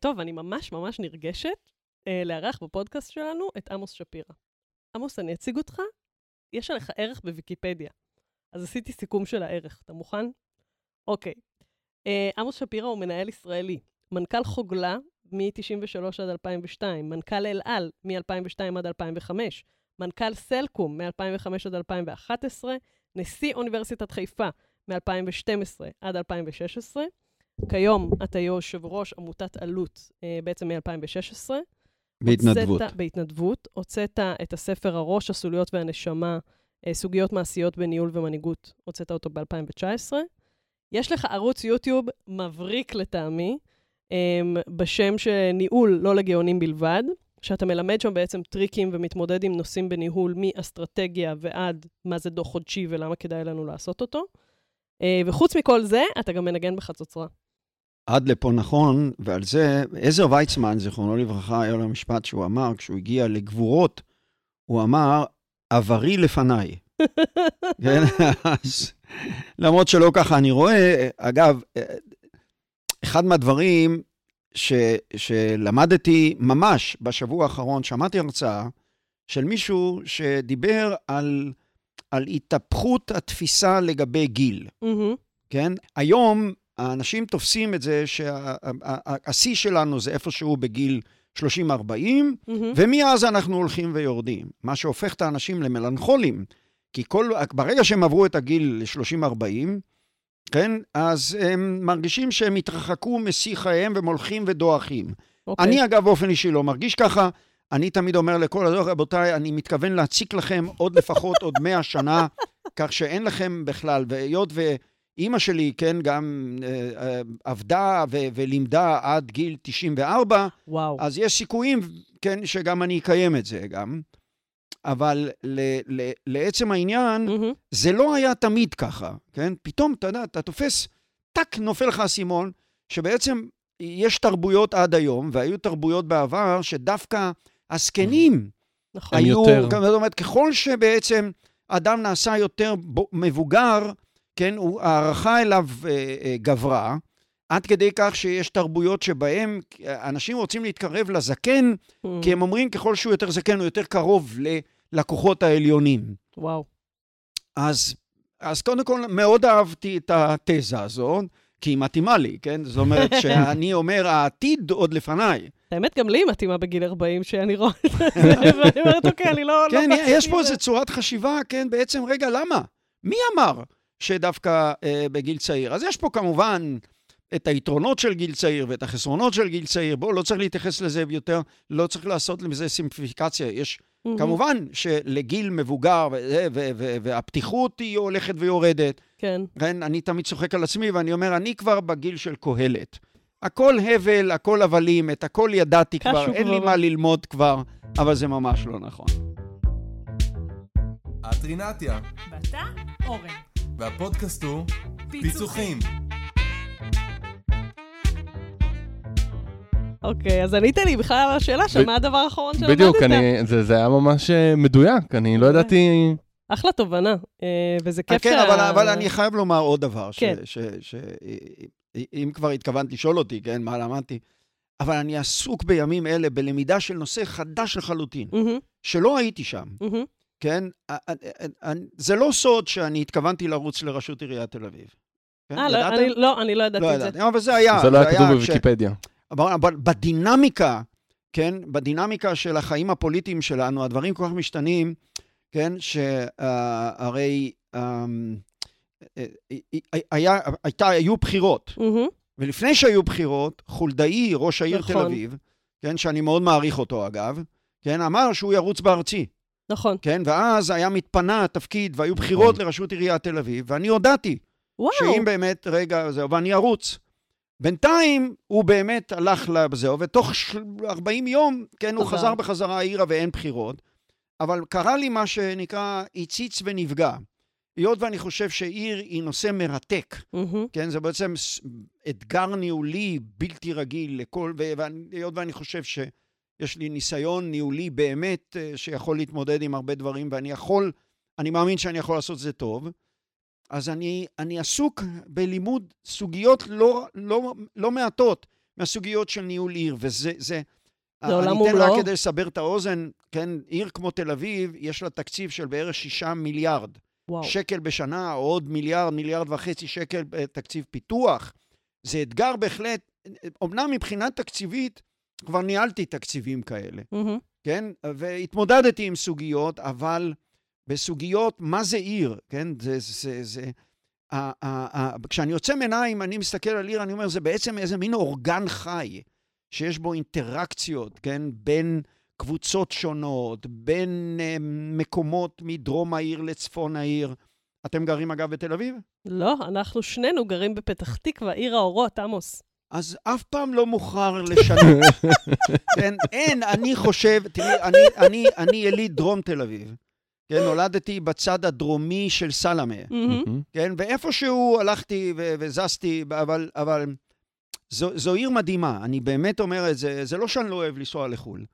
טוב, אני ממש ממש נרגשת אה, לארח בפודקאסט שלנו את עמוס שפירא. עמוס, אני אציג אותך. יש עליך ערך בוויקיפדיה. אז עשיתי סיכום של הערך. אתה מוכן? אוקיי. אה, עמוס שפירא הוא מנהל ישראלי, מנכ"ל חוגלה מ-93 עד 2002, מנכ"ל אל על מ-2002 עד 2005, מנכ"ל סלקום מ-2005 עד 2011, נשיא אוניברסיטת חיפה מ-2012 עד 2016. כיום אתה יושב ראש עמותת עלות אה, בעצם מ-2016. בהתנדבות. הוצאת, בהתנדבות. הוצאת את הספר הראש, הסוליות והנשמה, אה, סוגיות מעשיות בניהול ומנהיגות, הוצאת אותו ב-2019. יש לך ערוץ יוטיוב מבריק לטעמי, אמ, בשם של ניהול לא לגאונים בלבד, שאתה מלמד שם בעצם טריקים ומתמודד עם נושאים בניהול מאסטרטגיה ועד מה זה דוח חודשי ולמה כדאי לנו לעשות אותו. אה, וחוץ מכל זה, אתה גם מנגן בחצוצרה. עד לפה נכון, ועל זה, עזר ויצמן, זיכרונו לברכה, היה לו משפט שהוא אמר, כשהוא הגיע לגבורות, הוא אמר, עברי לפניי. כן, אז למרות שלא ככה אני רואה, אגב, אחד מהדברים ש, שלמדתי ממש בשבוע האחרון, שמעתי הרצאה של מישהו שדיבר על, על התהפכות התפיסה לגבי גיל. כן? היום האנשים תופסים את זה שהשיא שלנו זה איפשהו בגיל 30-40, מהמם. ומאז אנחנו הולכים ויורדים. מה שהופך את האנשים למלנכולים, כי כל, ברגע שהם עברו את הגיל ל-30-40, כן? אז הם מרגישים שהם התרחקו משיא חייהם והם הולכים ודועכים. אוקיי. אני, אגב, באופן אישי לא מרגיש ככה. אני תמיד אומר לכל הדור, רבותיי, אני מתכוון להציק לכם עוד לפחות עוד 100 שנה, כך שאין לכם בכלל. והיות ואימא שלי, כן, גם אה, אה, עבדה ו- ולימדה עד גיל 94, וואו. אז יש סיכויים, כן, שגם אני אקיים את זה גם. אבל ל- ל- לעצם העניין, מהמם. זה לא היה תמיד ככה, כן? פתאום, אתה יודע, אתה תופס, טאק, נופל לך האסימון, שבעצם יש תרבויות עד היום, והיו תרבויות בעבר, שדווקא הזקנים נכון. היו, יותר. זאת אומרת, ככל שבעצם אדם נעשה יותר ב- מבוגר, כן, הוא- ההערכה אליו אה, אה, גברה, עד כדי כך שיש תרבויות שבהן אנשים רוצים להתקרב לזקן, מהמם. כי הם אומרים, ככל שהוא יותר זקן, הוא יותר קרוב ללקוחות העליונים. וואו. אז, אז קודם כל, מאוד אהבתי את התזה הזאת, כי היא מתאימה לי, כן? זאת אומרת שאני אומר, העתיד עוד לפניי. האמת, גם לי היא מתאימה בגיל 40, שאני רואה את זה, ואני אומרת, אוקיי, אני לא... כן, לא יש באתי פה עם זה." איזו צורת חשיבה, כן, בעצם, רגע, למה? מי אמר שדווקא אה, בגיל צעיר? אז יש פה כמובן את היתרונות של גיל צעיר ואת החסרונות של גיל צעיר. בואו, לא צריך להתייחס לזה יותר, לא צריך לעשות לזה סימפליפיקציה. יש מהמם. כמובן שלגיל מבוגר, וזה, ו- ו- והפתיחות היא הולכת ויורדת. כן. כן, אני תמיד צוחק על עצמי, ואני אומר, אני כבר בגיל של קהלת. הכל הבל, הכל הבלים, את הכל ידעתי כבר, אין לי וגבורה. מה ללמוד כבר, אבל זה ממש לא נכון. את רינתיה, ואתה, אורן. והפודקאסט הוא פיצוחים. אוקיי, אז ענית לי בכלל על השאלה של מה הדבר האחרון שלמדת. בדיוק, אני, זה, זה היה ממש אה, מדויק, אני לא ידעתי... אחלה תובנה, אה, וזה כיף כן, שה... אבל, אבל אני חייב לומר עוד דבר, כן. ש, ש, ש, אם כבר התכוונת לשאול אותי, כן, מה למדתי, אבל אני עסוק בימים אלה בלמידה של נושא חדש לחלוטין, שלא הייתי שם. כן? א- א- א- א- זה לא סוד שאני התכוונתי לרוץ לראשות עיריית תל אביב. כן? אה, לא? אני- לא, אני לא ידעתי לא את זה. ידעתי, אבל זה היה. זה לא היה כתוב בוויקיפדיה. אבל אבל בדינמיקה, כן, בדינמיקה של החיים הפוליטיים שלנו, הדברים כל כך משתנים, כן, שהרי היה, הייתה, היו בחירות, מהמם, ולפני שהיו בחירות, חולדאי, ראש העיר נכון. תל אביב, כן, שאני מאוד מעריך אותו אגב, כן, אמר שהוא ירוץ בארצי, נכון. כן, ואז היה מתפנה התפקיד, והיו בחירות נכון. לראשות עיריית תל אביב, ואני הודעתי וואו. שאם באמת, רגע, זהו, ואני ארוץ. בינתיים הוא באמת הלך לזהו, ותוך של- 40 יום, כן, הוא חזר. חזר בחזרה העירה ואין בחירות. אבל קרה לי מה שנקרא הציץ ונפגע. היות ואני חושב שעיר היא נושא מרתק, מהמם, כן, זה בעצם אתגר ניהולי בלתי רגיל לכל, ו- והיות ואני חושב שיש לי ניסיון ניהולי באמת אה, שיכול להתמודד עם הרבה דברים, ואני יכול, אני מאמין שאני יכול לעשות את זה טוב, אז אני, אני עסוק בלימוד סוגיות לא, לא, לא מעטות, מהסוגיות של ניהול עיר, וזה... זה, זה עולם אני אתן ומלואו. רק כדי לסבר את האוזן, כן, עיר כמו תל אביב, יש לה תקציב של בערך שישה מיליארד וואו. שקל בשנה, או עוד מיליארד, מיליארד וחצי שקל אה, תקציב פיתוח. זה אתגר בהחלט, אמנם מבחינה תקציבית, כבר ניהלתי תקציבים כאלה, מהמם. כן? והתמודדתי עם סוגיות, אבל בסוגיות, מה זה עיר, כן? זה, זה, זה... ה, ה, ה, כשאני יוצא מעיניים, אני מסתכל על עיר, אני אומר, זה בעצם איזה מין אורגן חי, שיש בו אינטראקציות, כן? בין קבוצות שונות, בין אה, מקומות מדרום העיר לצפון העיר. אתם גרים אגב בתל אביב? לא, אנחנו שנינו גרים בפתח תקווה, עיר האורות, עמוס. אז אף פעם לא מוכרח לשנות. כן, אין, אני חושב, תראי, אני, אני, אני יליד דרום תל אביב. כן, נולדתי בצד הדרומי של סלמה, מהמם. כן, ואיפשהו הלכתי ו- וזזתי, אבל, אבל זו, זו עיר מדהימה, אני באמת אומר את זה, זה לא שאני לא אוהב לנסוע לחו"ל,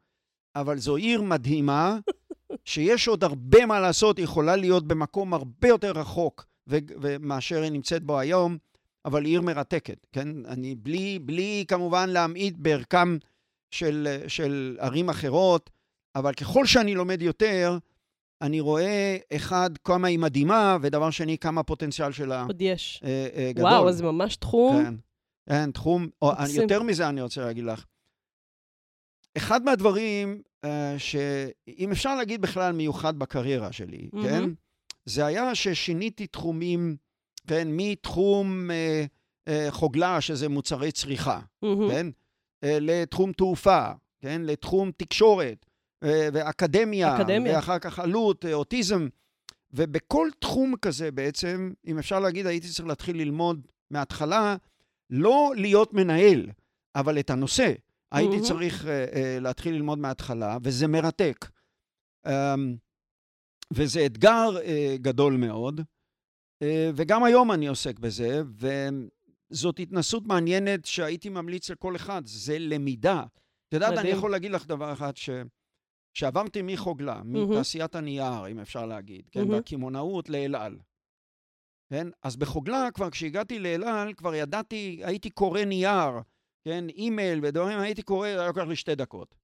אבל זו עיר מדהימה, שיש עוד הרבה מה לעשות, היא יכולה להיות במקום הרבה יותר רחוק ו- ומאשר היא נמצאת בו היום, אבל היא עיר מרתקת, כן? אני בלי, בלי כמובן להמעיט בערכם של, של ערים אחרות, אבל ככל שאני לומד יותר, אני רואה, אחד, כמה היא מדהימה, ודבר שני, כמה הפוטנציאל שלה עוד יש. אה, אה, גדול. וואו, אז זה ממש תחום. כן, כן, תחום, או. יותר מזה אני רוצה להגיד לך. אחד מהדברים אה, שאם אפשר להגיד בכלל מיוחד בקריירה שלי, מהמם. כן? זה היה ששיניתי תחומים, כן? מתחום אה, אה, חוגלה, שזה מוצרי צריכה, מהמם. כן? אה, לתחום תעופה, כן? לתחום תקשורת, אה, ואקדמיה, אקדמיה. ואחר כך עלות, אה, אוטיזם. ובכל תחום כזה בעצם, אם אפשר להגיד, הייתי צריך להתחיל ללמוד מההתחלה, לא להיות מנהל, אבל את הנושא. הייתי מהמם. צריך uh, uh, להתחיל ללמוד מההתחלה, וזה מרתק. Um, וזה אתגר uh, גדול מאוד, וגם היום אני עוסק בזה, וזאת התנסות מעניינת שהייתי ממליץ לכל אחד, זה למידה. את יודעת, אני. יכול להגיד לך דבר אחד, ש... שעברתי מחוגלה, מהמם. מתעשיית הנייר, אם אפשר להגיד, כן, מהמם. והקמעונאות לאל על. כן? אז בחוגלה, כבר כשהגעתי לאל על, כבר ידעתי, הייתי קורא נייר, כן, אימייל ודברים, הייתי קורא, היה לוקח לי שתי דקות.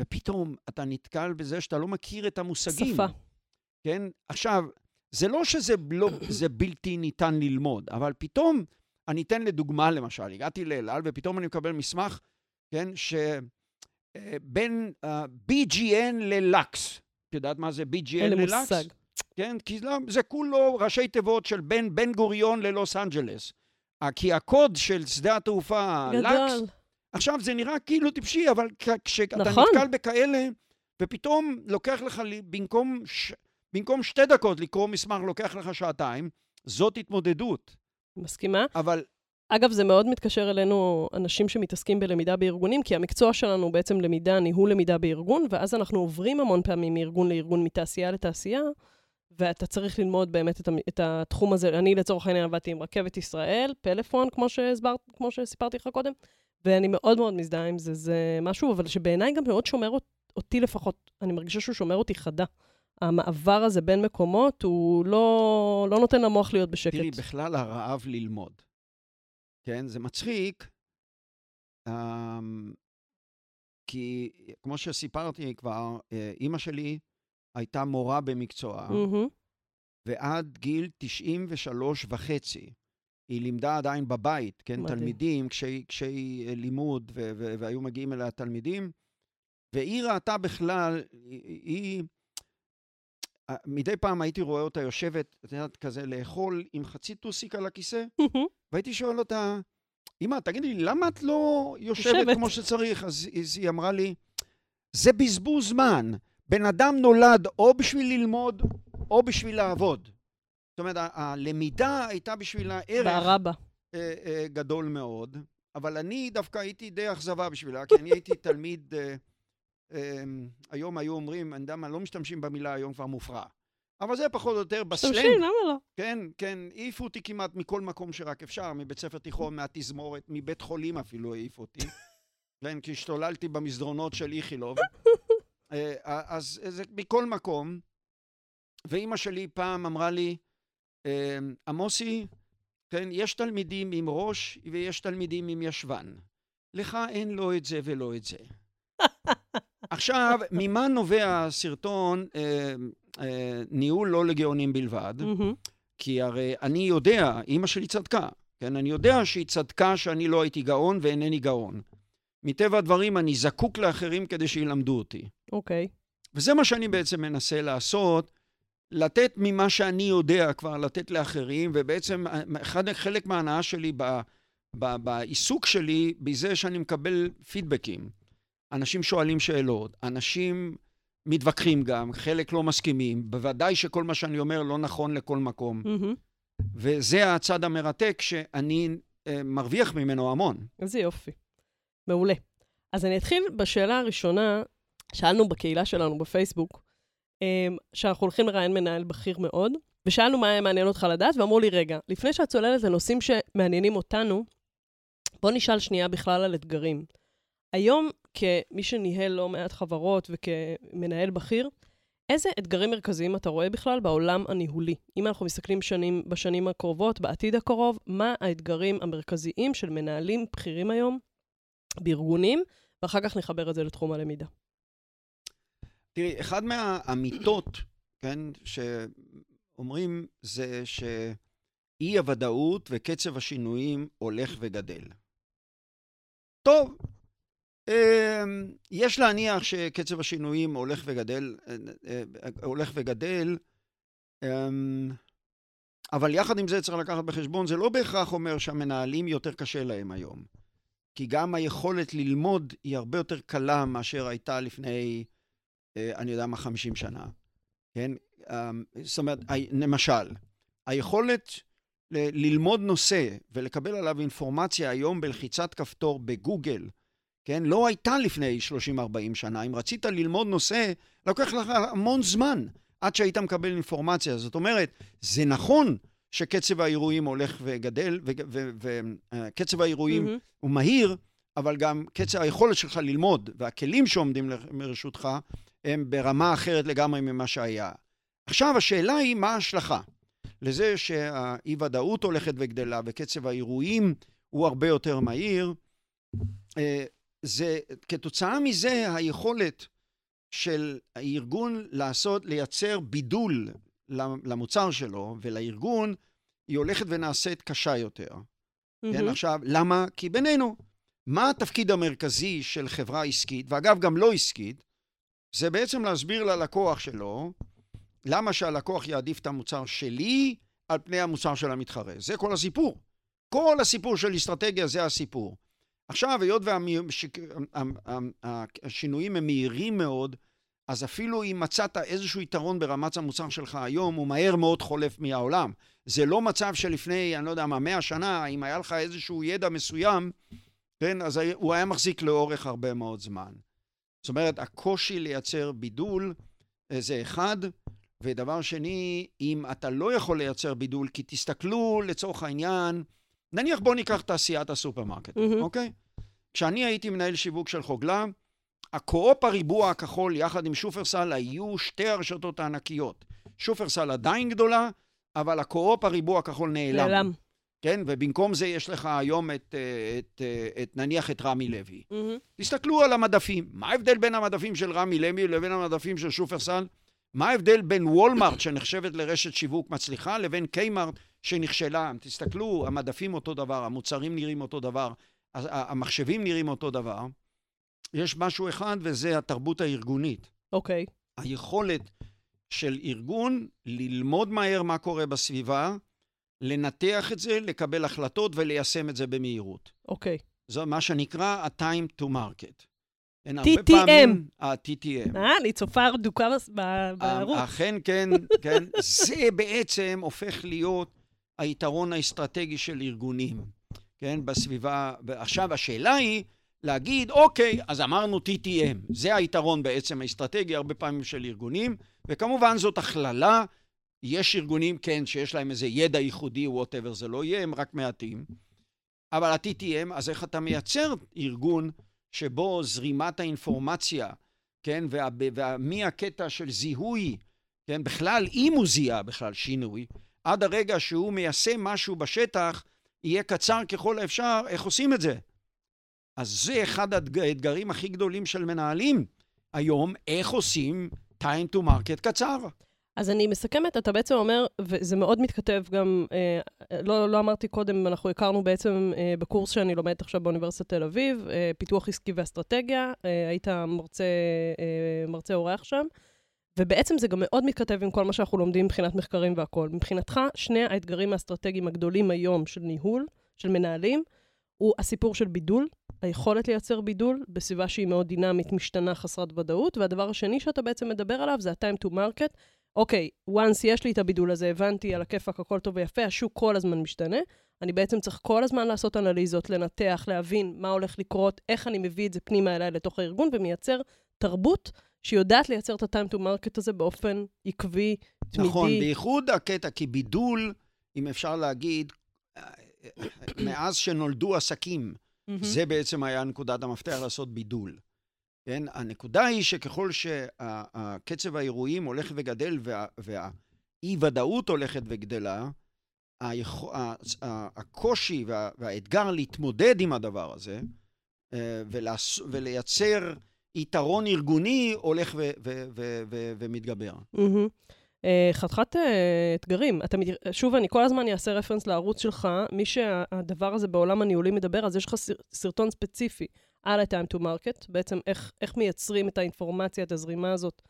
ופתאום אתה נתקל בזה שאתה לא מכיר את המושגים. שפה. כן? עכשיו, זה לא שזה לא, זה בלתי ניתן ללמוד, אבל פתאום, אני אתן לדוגמה למשל, הגעתי לאל על ופתאום אני מקבל מסמך, כן, שבין uh, BGN ללקס. את יודעת מה זה BGN אין לי ללקס? מושג. כן, כי זה, זה כולו ראשי תיבות של בין בן גוריון ללוס אנג'לס. אה, כי הקוד של שדה התעופה, לקס, גדול. עכשיו זה נראה כאילו טיפשי, אבל כשאתה נכון. נתקל בכאלה, ופתאום לוקח לך, במקום, ש... במקום שתי דקות לקרוא מסמך, לוקח לך שעתיים, זאת התמודדות. מסכימה. אבל אגב, זה מאוד מתקשר אלינו, אנשים שמתעסקים בלמידה בארגונים, כי המקצוע שלנו הוא בעצם למידה, ניהול למידה בארגון, ואז אנחנו עוברים המון פעמים מארגון לארגון, מתעשייה לתעשייה, ואתה צריך ללמוד באמת את, את התחום הזה. אני לצורך העניין עבדתי עם רכבת ישראל, פלאפון, כמו, שהסבר, כמו שסיפרתי לך קודם, ואני מאוד מאוד מזדהה עם זה. זה משהו, אבל שבעיניי גם מאוד שומר אות- אותי לפחות, אני מרגישה שהוא שומר אותי חדה. המעבר הזה בין מקומות, הוא לא, לא נותן למוח להיות בשקט. תראי, בכלל הרעב ללמוד. כן, זה מצחיק, אמ, כי כמו שסיפרתי כבר, אה, אימא שלי הייתה מורה במקצועה, מהמם. ועד גיל 93 וחצי. היא לימדה עדיין בבית, כן, מדהים. תלמידים, קשי, קשי אה, לימוד, ו- ו- והיו מגיעים אליה תלמידים, והיא ראתה בכלל, היא, היא... מדי פעם הייתי רואה אותה יושבת, את יודעת, כזה לאכול עם חצי טוסיק על הכיסא. והייתי שואל אותה, אמא, תגידי לי, למה את לא יושבת, יושבת. כמו שצריך? אז, אז היא אמרה לי, זה בזבוז זמן. בן אדם נולד או בשביל ללמוד, או בשביל לעבוד. זאת אומרת, הלמידה הייתה בשבילה ערך בערה בה. אה, אה, גדול מאוד, אבל אני דווקא הייתי די אכזבה בשבילה, כי אני הייתי תלמיד, אה, היום היו אומרים, אני יודע מה, לא משתמשים במילה היום כבר מופרע. אבל זה פחות או יותר בסלנג. תמשיך, למה לא? כן, כן, העיפו אותי כמעט מכל מקום שרק אפשר, מבית ספר תיכון, מהתזמורת, מבית חולים אפילו העיפו אותי. כן, כי השתוללתי במסדרונות של איכילוב. אה, אז זה מכל מקום. ואימא שלי פעם אמרה לי, אה, עמוסי, כן, יש תלמידים עם ראש ויש תלמידים עם ישבן. לך אין לא את זה ולא את זה. עכשיו, ממה נובע הסרטון אה, אה, ניהול לא לגאונים בלבד? מהמם. כי הרי אני יודע, אימא שלי צדקה, כן? אני יודע שהיא צדקה שאני לא הייתי גאון ואינני גאון. מטבע הדברים, אני זקוק לאחרים כדי שילמדו אותי. אוקיי. וזה מה שאני בעצם מנסה לעשות, לתת ממה שאני יודע כבר, לתת לאחרים, ובעצם אחד, חלק מההנאה שלי ב, ב, בעיסוק שלי, בזה שאני מקבל פידבקים. אנשים שואלים שאלות, אנשים מתווכחים גם, חלק לא מסכימים, בוודאי שכל מה שאני אומר לא נכון לכל מקום. מהמם. וזה הצד המרתק שאני אה, מרוויח ממנו המון. איזה יופי. מעולה. אז אני אתחיל בשאלה הראשונה, שאלנו בקהילה שלנו בפייסבוק, אמ, שאנחנו הולכים לראיין מנהל בכיר מאוד, ושאלנו מה היה מעניין אותך לדעת, ואמרו לי, רגע, לפני שאת צוללת לנושאים שמעניינים אותנו, בוא נשאל שנייה בכלל על אתגרים. היום, כמי שניהל לא מעט חברות וכמנהל בכיר, איזה אתגרים מרכזיים אתה רואה בכלל בעולם הניהולי? אם אנחנו מסתכלים שנים, בשנים הקרובות, בעתיד הקרוב, מה האתגרים המרכזיים של מנהלים בכירים היום בארגונים, ואחר כך נחבר את זה לתחום הלמידה. תראי, אחד מהאמיתות, כן, שאומרים זה שאי הוודאות וקצב השינויים הולך וגדל. טוב, יש להניח שקצב השינויים הולך וגדל, אה, הולך וגדל, אמ, אבל יחד עם זה צריך לקחת בחשבון, זה לא בהכרח אומר שהמנהלים יותר קשה להם היום. כי גם היכולת ללמוד היא הרבה יותר קלה מאשר הייתה לפני, אה, אני יודע מה, 50 שנה. כן? אמ, זאת אומרת, למשל, היכולת ללמוד נושא ולקבל עליו אינפורמציה היום בלחיצת כפתור בגוגל, כן? לא הייתה לפני 30-40 שנה. אם רצית ללמוד נושא, לוקח לך המון זמן עד שהיית מקבל אינפורמציה. זאת אומרת, זה נכון שקצב האירועים הולך וגדל, וקצב האירועים מהמם. הוא מהיר, אבל גם קצב היכולת שלך ללמוד והכלים שעומדים לרשותך הם ברמה אחרת לגמרי ממה שהיה. עכשיו השאלה היא מה ההשלכה לזה שהאי-ודאות הולכת וגדלה וקצב האירועים הוא הרבה יותר מהיר. זה, כתוצאה מזה היכולת של הארגון לעשות, לייצר בידול למוצר שלו ולארגון, היא הולכת ונעשית קשה יותר. כן, מהמם. עכשיו, למה? כי בינינו, מה התפקיד המרכזי של חברה עסקית, ואגב, גם לא עסקית, זה בעצם להסביר ללקוח שלו למה שהלקוח יעדיף את המוצר שלי על פני המוצר של המתחרה. זה כל הסיפור. כל הסיפור של אסטרטגיה זה הסיפור. עכשיו, היות והשינויים הם מהירים מאוד, אז אפילו אם מצאת איזשהו יתרון ברמת המוצר שלך היום, הוא מהר מאוד חולף מהעולם. זה לא מצב שלפני, אני לא יודע מה, מאה שנה, אם היה לך איזשהו ידע מסוים, כן, אז הוא היה מחזיק לאורך הרבה מאוד זמן. זאת אומרת, הקושי לייצר בידול אה, זה אחד, ודבר שני, אם אתה לא יכול לייצר בידול, כי תסתכלו לצורך העניין, נניח בואו ניקח תעשיית הסופרמרקט, מהמם. אוקיי? כשאני הייתי מנהל שיווק של חוגלה, הקו-אופ הריבוע הכחול יחד עם שופרסל היו שתי הרשתות הענקיות. שופרסל עדיין גדולה, אבל הקו-אופ הריבוע הכחול נעלם. נעלם. כן? ובמקום זה יש לך היום את, אה, את, אה, את נניח את רמי לוי. מהמם. תסתכלו על המדפים. מה ההבדל בין המדפים של רמי לוי לבין המדפים של שופרסל? מה ההבדל בין וולמארט, שנחשבת לרשת שיווק מצליחה, לבין קיימארט, שנכשלה? תסתכלו, המדפים אותו דבר, המוצרים נראים אותו דבר, המחשבים נראים אותו דבר. יש משהו אחד, וזה התרבות הארגונית. אוקיי. היכולת של ארגון ללמוד מהר מה קורה בסביבה, לנתח את זה, לקבל החלטות וליישם את זה במהירות. אוקיי. זה מה שנקרא ה-time to market. כן, TTM. ה-TTM. אה, אני צופה רדוקה בס- ב- בערוץ. אכן כן, כן. זה בעצם הופך להיות היתרון האסטרטגי של ארגונים, כן, בסביבה. ועכשיו השאלה היא להגיד, אוקיי, אז אמרנו TTM. זה היתרון בעצם האסטרטגי הרבה פעמים של ארגונים, וכמובן זאת הכללה. יש ארגונים, כן, שיש להם איזה ידע ייחודי, whatever זה לא יהיה, הם רק מעטים. אבל ה-TTM, אז איך אתה מייצר ארגון שבו זרימת האינפורמציה, כן, וה, וה, מהקטע של זיהוי, כן, בכלל, אם הוא זיהה בכלל שינוי, עד הרגע שהוא מיישם משהו בשטח, יהיה קצר ככל האפשר, איך עושים את זה? אז זה אחד האתג- האתגרים הכי גדולים של מנהלים היום, איך עושים time to market קצר. אז אני מסכמת, אתה בעצם אומר, וזה מאוד מתכתב גם, אה, לא, לא אמרתי קודם, אנחנו הכרנו בעצם אה, בקורס שאני לומדת עכשיו באוניברסיטת תל אביב, אה, פיתוח עסקי ואסטרטגיה, אה, היית מרצה, אה, מרצה אורח שם, ובעצם זה גם מאוד מתכתב עם כל מה שאנחנו לומדים מבחינת מחקרים והכול. מבחינתך, שני האתגרים האסטרטגיים הגדולים היום של ניהול, של מנהלים, הוא הסיפור של בידול, היכולת לייצר בידול בסביבה שהיא מאוד דינמית, משתנה, חסרת ודאות, והדבר השני שאתה בעצם מדבר עליו זה ה-time to market. אוקיי, once יש לי את הבידול הזה, הבנתי, על הכיפאק, הכל טוב ויפה, השוק כל הזמן משתנה. אני בעצם צריך כל הזמן לעשות אנליזות, לנתח, להבין מה הולך לקרות, איך אני מביא את זה פנימה אליי לתוך הארגון, ומייצר תרבות שיודעת לייצר את ה-time to market הזה באופן עקבי, תמידי. נכון, בייחוד הקטע, כי בידול, אם אפשר להגיד, מאז שנולדו עסקים. זה בעצם היה נקודת המפתח לעשות בידול. כן? הנקודה היא שככל שקצב האירועים הולך וגדל וה- והאי-ודאות הולכת וגדלה, היכ- הקושי וה- והאתגר להתמודד עם הדבר הזה אה, ולייצר יתרון ארגוני הולך ומתגבר. אה, חתיכת אה, אתגרים. שוב, אני כל הזמן אעשה רפרנס לערוץ שלך. מי שהדבר הזה בעולם הניהולי מדבר, אז יש לך סר- סרטון ספציפי על ה-time to market, בעצם איך, מייצרים את האינפורמציה, את הזרימה הזאת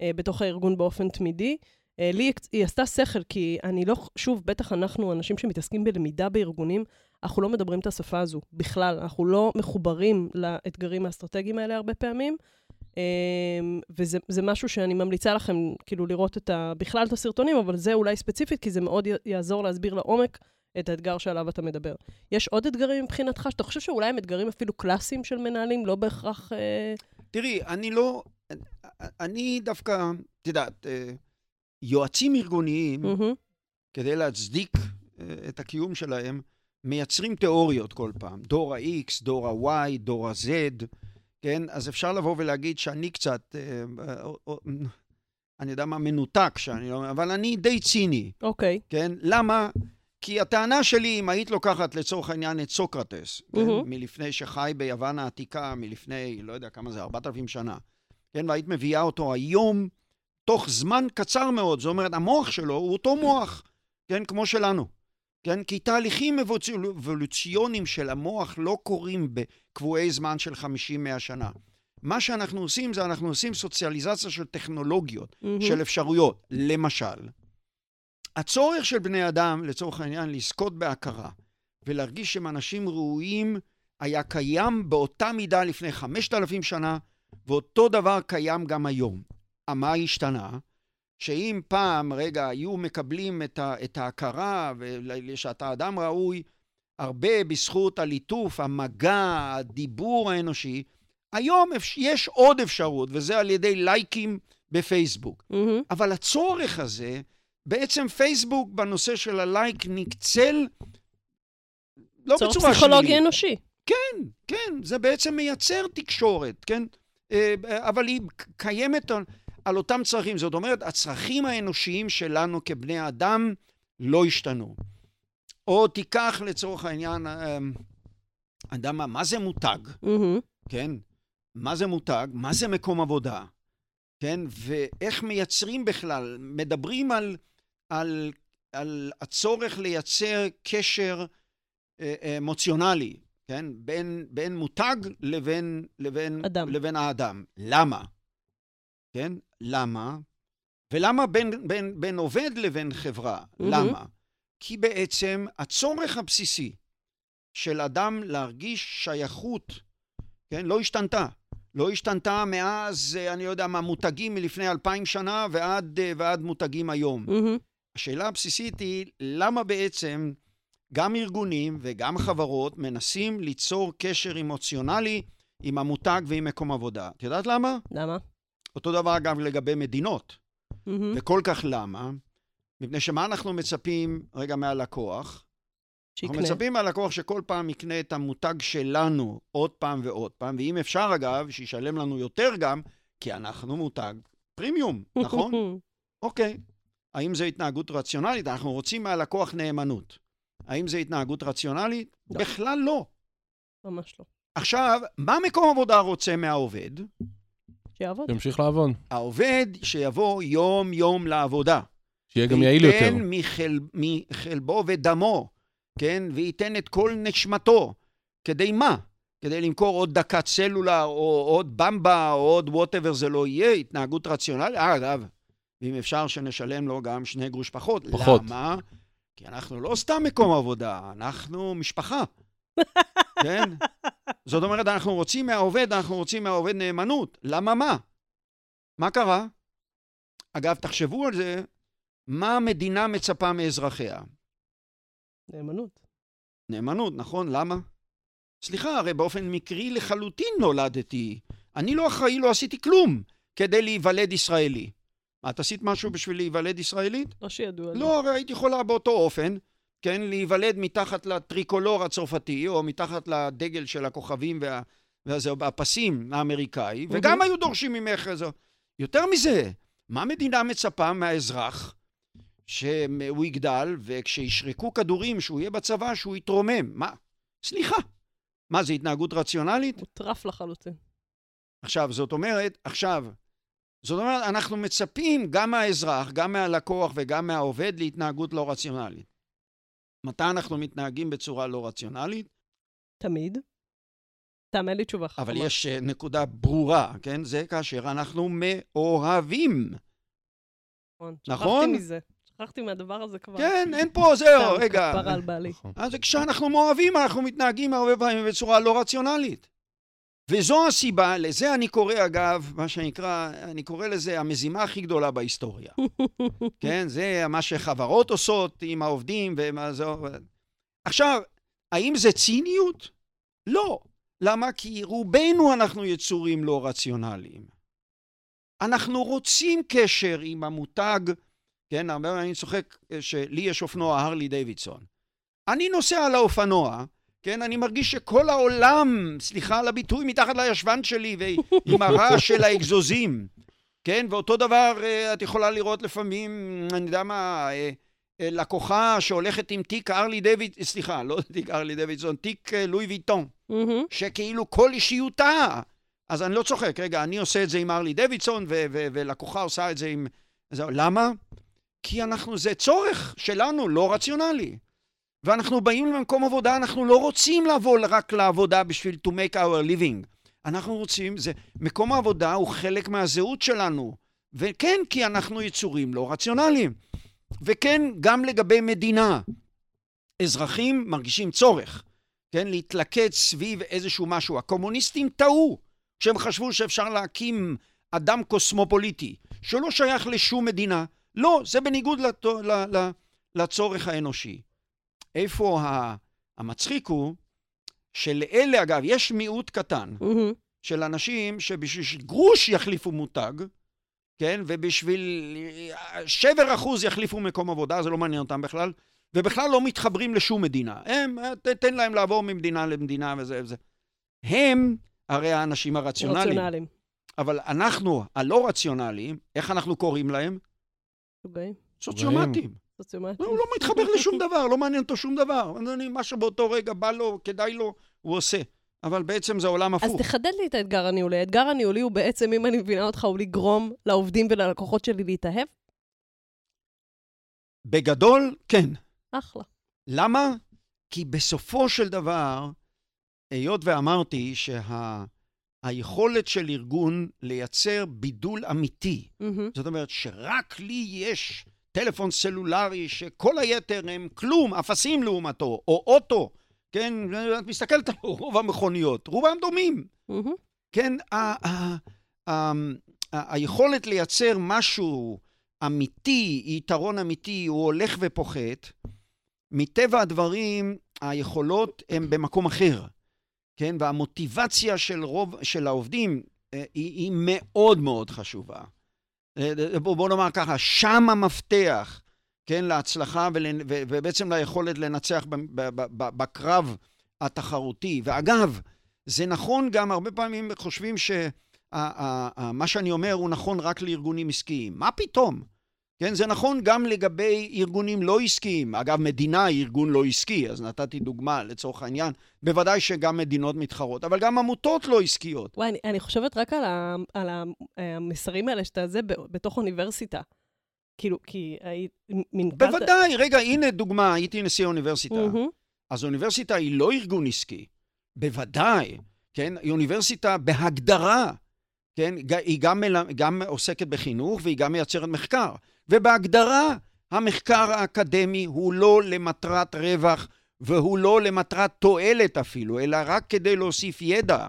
אה, בתוך הארגון באופן תמידי. לי היא עשתה שכל, כי אני לא, שוב, בטח אנחנו, אנשים שמתעסקים בלמידה בארגונים, אנחנו לא מדברים את השפה הזו בכלל. אנחנו לא מחוברים לאתגרים האסטרטגיים האלה הרבה פעמים. אמ, וזה זה משהו שאני ממליצה לכם, כאילו, לראות את ה, בכלל את הסרטונים, אבל זה אולי ספציפית, כי זה מאוד יעזור להסביר לעומק את האתגר שעליו אתה מדבר. יש עוד אתגרים מבחינתך, שאתה חושב שאולי הם אתגרים אפילו קלאסיים של מנהלים, לא בהכרח... אה... תראי, אני לא... אני דווקא, את יודעת, אה, יועצים ארגוניים, מהמם, כדי להצדיק אה, את הקיום שלהם, מייצרים תיאוריות כל פעם. דור ה-X, דור ה-Y, דור ה-Z, כן? אז אפשר לבוא ולהגיד שאני קצת, אה, אה, אה, אני יודע מה, מנותק, שאני לא... אבל אני די ציני, אוקיי. כן? למה? כי הטענה שלי, אם היית לוקחת לצורך העניין את סוקרטס, כן? מהמם. מלפני שחי ביוון העתיקה, מלפני, לא יודע כמה זה, 4,000 שנה, כן? והיית מביאה אותו היום, תוך זמן קצר מאוד, זאת אומרת, המוח שלו הוא אותו מוח, כן? כמו שלנו, כן? כי תהליכים אבולוצי- אבולוציוניים של המוח לא קורים בקבועי זמן של 50-100 שנה. מה שאנחנו עושים זה אנחנו עושים סוציאליזציה של טכנולוגיות. מהמם, של אפשרויות. למשל, הצורך של בני אדם, לצורך העניין, לזכות בהכרה ולהרגיש שהם אנשים ראויים, היה קיים באותה מידה לפני 5,000 שנה, ואותו דבר קיים גם היום. מה השתנה? שאם פעם, רגע, היו מקבלים את, ה, את ההכרה ושאתה אדם ראוי, הרבה בזכות הליטוף, המגע, הדיבור האנושי, היום יש עוד אפשרות, וזה על ידי לייקים בפייסבוק. מהמם, אבל הצורך הזה, בעצם פייסבוק בנושא של הלייק נקצל לא צורך בצורה פסיכולוגי שלילית. אנושי. כן, כן, זה בעצם מייצר תקשורת, כן? אה, אבל היא קיימת על, אותם צרכים. זאת אומרת, הצרכים האנושיים שלנו כבני אדם לא השתנו. או תיקח לצורך העניין, אה, אדם, מה, זה מותג? מהמם, כן? מה זה מותג? מה זה מקום עבודה? כן? ואיך מייצרים בכלל? מדברים על, על, על הצורך לייצר קשר אה, אמוציונלי, כן? בין, בין מותג לבין, לבין, אדם. לבין האדם. למה? כן? למה? ולמה בין, בין, בין עובד לבין חברה? מהמם. למה? כי בעצם הצורך הבסיסי של אדם להרגיש שייכות, כן, לא השתנתה. לא השתנתה מאז, אה, אני לא יודע מה, מותגים מלפני אלפיים שנה ועד, אה, ועד מותגים היום. מהמם, השאלה הבסיסית היא, למה בעצם גם ארגונים וגם חברות מנסים ליצור קשר אמוציונלי עם המותג ועם מקום עבודה? את יודעת למה? למה? אותו דבר אגב לגבי מדינות. מהמם, וכל כך למה? מפני שמה אנחנו מצפים רגע מהלקוח? אנחנו שיקנה. מצפים מהלקוח שכל פעם יקנה את המותג שלנו עוד פעם ועוד פעם, ואם אפשר אגב, שישלם לנו יותר גם, כי אנחנו מותג פרימיום, נכון? אוקיי. האם זו התנהגות רציונלית? אנחנו רוצים מהלקוח נאמנות. האם זו התנהגות רציונלית? לא. בכלל לא. ממש לא. עכשיו, מה מקום עבודה רוצה מהעובד? שיעבוד. שימשיך לעבוד. העובד שיבוא יום-יום לעבודה. שיהיה גם יעיל יותר. וייתן מחל, מחלבו ודמו, כן? וייתן את כל נשמתו. כדי מה? כדי למכור עוד דקת סלולר, או עוד במבה, או עוד whatever זה לא יהיה, התנהגות רציונלית. אה, אגב, ואם אפשר שנשלם לו גם שני גרוש פחות. פחות. למה? כי אנחנו לא סתם מקום עבודה, אנחנו משפחה. כן? זאת אומרת, אנחנו רוצים מהעובד, אנחנו רוצים מהעובד נאמנות. למה מה? מה קרה? אגב, תחשבו על זה, מה המדינה מצפה מאזרחיה? נאמנות. נאמנות, נכון? למה? סליחה, הרי באופן מקרי לחלוטין נולדתי. אני לא אחראי, לא עשיתי כלום כדי להיוולד ישראלי. את עשית משהו בשביל להיוולד ישראלית? לא שידוע לי. לא, הרי הייתי יכולה באותו אופן, כן, להיוולד מתחת לטריקולור הצרפתי, או מתחת לדגל של הכוכבים וה... וזה, הפסים האמריקאי, וגם היו דורשים ממך איזה... יותר מזה, מה המדינה מצפה מהאזרח? שהוא יגדל, וכשישרקו כדורים, שהוא יהיה בצבא, שהוא יתרומם. מה? סליחה. מה, זה התנהגות רציונלית? מוטרף לחלוטין. עכשיו, זאת אומרת, עכשיו, זאת אומרת, אנחנו מצפים גם מהאזרח, גם מהלקוח וגם מהעובד להתנהגות לא רציונלית. מתי אנחנו מתנהגים בצורה לא רציונלית? תמיד. תאמן לי תשובה חכמה. אבל יש אה, נקודה ברורה, כן? זה כאשר אנחנו מאוהבים. נכון. נכון? שכחתי מזה. שכחתי מהדבר הזה כבר. כן, אין פה, זהו, רגע. כפרה על בעלי. נכון. אז כשאנחנו מאוהבים, אנחנו מתנהגים הרבה פעמים בצורה לא רציונלית. וזו הסיבה, לזה אני קורא, אגב, מה שנקרא, אני קורא לזה המזימה הכי גדולה בהיסטוריה. כן, זה מה שחברות עושות עם העובדים ומה זה... עכשיו, האם זה ציניות? לא. למה? כי רובנו אנחנו יצורים לא רציונליים. אנחנו רוצים קשר עם המותג, כן, הרבה פעמים אני צוחק אה, שלי יש אופנוע הרלי דיווידסון. אני נוסע על האופנוע, כן, אני מרגיש שכל העולם, סליחה על הביטוי, מתחת לישבן שלי, ועם הרעש של האגזוזים, כן, ואותו דבר אה, את יכולה לראות לפעמים, אני יודע מה, אה, אה, לקוחה שהולכת עם תיק הרלי דיוויד, סליחה, לא תיק הרלי דיווידסון, תיק לואי ויטון. שכאילו כל אישיותה, אז אני לא צוחק, רגע, אני עושה את זה עם דיווידסון, ו- ו- ולקוחה עושה את זה עם... למה? כי אנחנו, זה צורך שלנו, לא רציונלי. ואנחנו באים למקום עבודה, אנחנו לא רוצים לבוא רק לעבודה בשביל to make our living. אנחנו רוצים, זה, מקום העבודה הוא חלק מהזהות שלנו. וכן, כי אנחנו יצורים לא רציונליים. וכן, גם לגבי מדינה. אזרחים מרגישים צורך, כן, להתלכד סביב איזשהו משהו. הקומוניסטים טעו כשהם חשבו שאפשר להקים אדם קוסמופוליטי, שלא שייך לשום מדינה. לא, זה בניגוד לת... לצורך האנושי. איפה ה... המצחיק הוא שלאלה, אגב, יש מיעוט קטן מהמם. של אנשים שבשביל גרוש יחליפו מותג, כן? ובשביל שבר אחוז יחליפו מקום עבודה, זה לא מעניין אותם בכלל, ובכלל לא מתחברים לשום מדינה. הם, ת- תן להם לעבור ממדינה למדינה וזה וזה. הם הרי האנשים הרציונליים. רציונליים. אבל אנחנו, הלא רציונליים, איך אנחנו קוראים להם? משוגעים. סוציומטים. סוציומטיים. הוא לא מתחבר לשום דבר, לא מעניין אותו שום דבר. מה שבאותו רגע בא לו, כדאי לו, הוא עושה. אבל בעצם זה עולם אז הפוך. תחדד לי את האתגר הניהולי. האתגר הניהולי הוא בעצם, אם אני מבינה אותך, הוא לגרום לעובדים וללקוחות שלי להתאהב? בגדול, כן. אחלה. למה? כי בסופו של דבר, היות ואמרתי שהיכולת של ארגון לייצר בידול אמיתי, מהמם. זאת אומרת שרק לי יש טלפון סלולרי שכל היתר הם כלום, אפסים לעומתו, או אוטו, כן, את מסתכלת על רוב המכוניות, רובם דומים. כן, היכולת לייצר משהו אמיתי, יתרון אמיתי, הוא הולך ופוחת. מטבע הדברים, היכולות הן במקום אחר, כן? והמוטיבציה של רוב, של העובדים אה, היא, היא מאוד מאוד חשובה. אה, בוא, בוא נאמר ככה, שם המפתח, כן, להצלחה ול, ו, ובעצם ליכולת לנצח בקרב התחרותי. ואגב, זה נכון גם, הרבה פעמים חושבים שמה שאני אומר הוא נכון רק לארגונים עסקיים. מה פתאום? כן, זה נכון גם לגבי ארגונים לא עסקיים. אגב, מדינה היא ארגון לא עסקי, אז נתתי דוגמה לצורך העניין. בוודאי שגם מדינות מתחרות, אבל גם עמותות לא עסקיות. וואי, אני, אני חושבת רק על, ה, על ה, המסרים האלה שאתה זה בתוך אוניברסיטה. כאילו, כי היית... בוודאי, רגע, הנה דוגמה, הייתי נשיא האוניברסיטה. מהמם. אז אוניברסיטה היא לא ארגון עסקי. בוודאי, כן? היא אוניברסיטה בהגדרה, כן? היא גם. גם עוסקת בחינוך והיא גם מייצרת מחקר. ובהגדרה, המחקר האקדמי הוא לא למטרת רווח והוא לא למטרת תועלת אפילו, אלא רק כדי להוסיף ידע.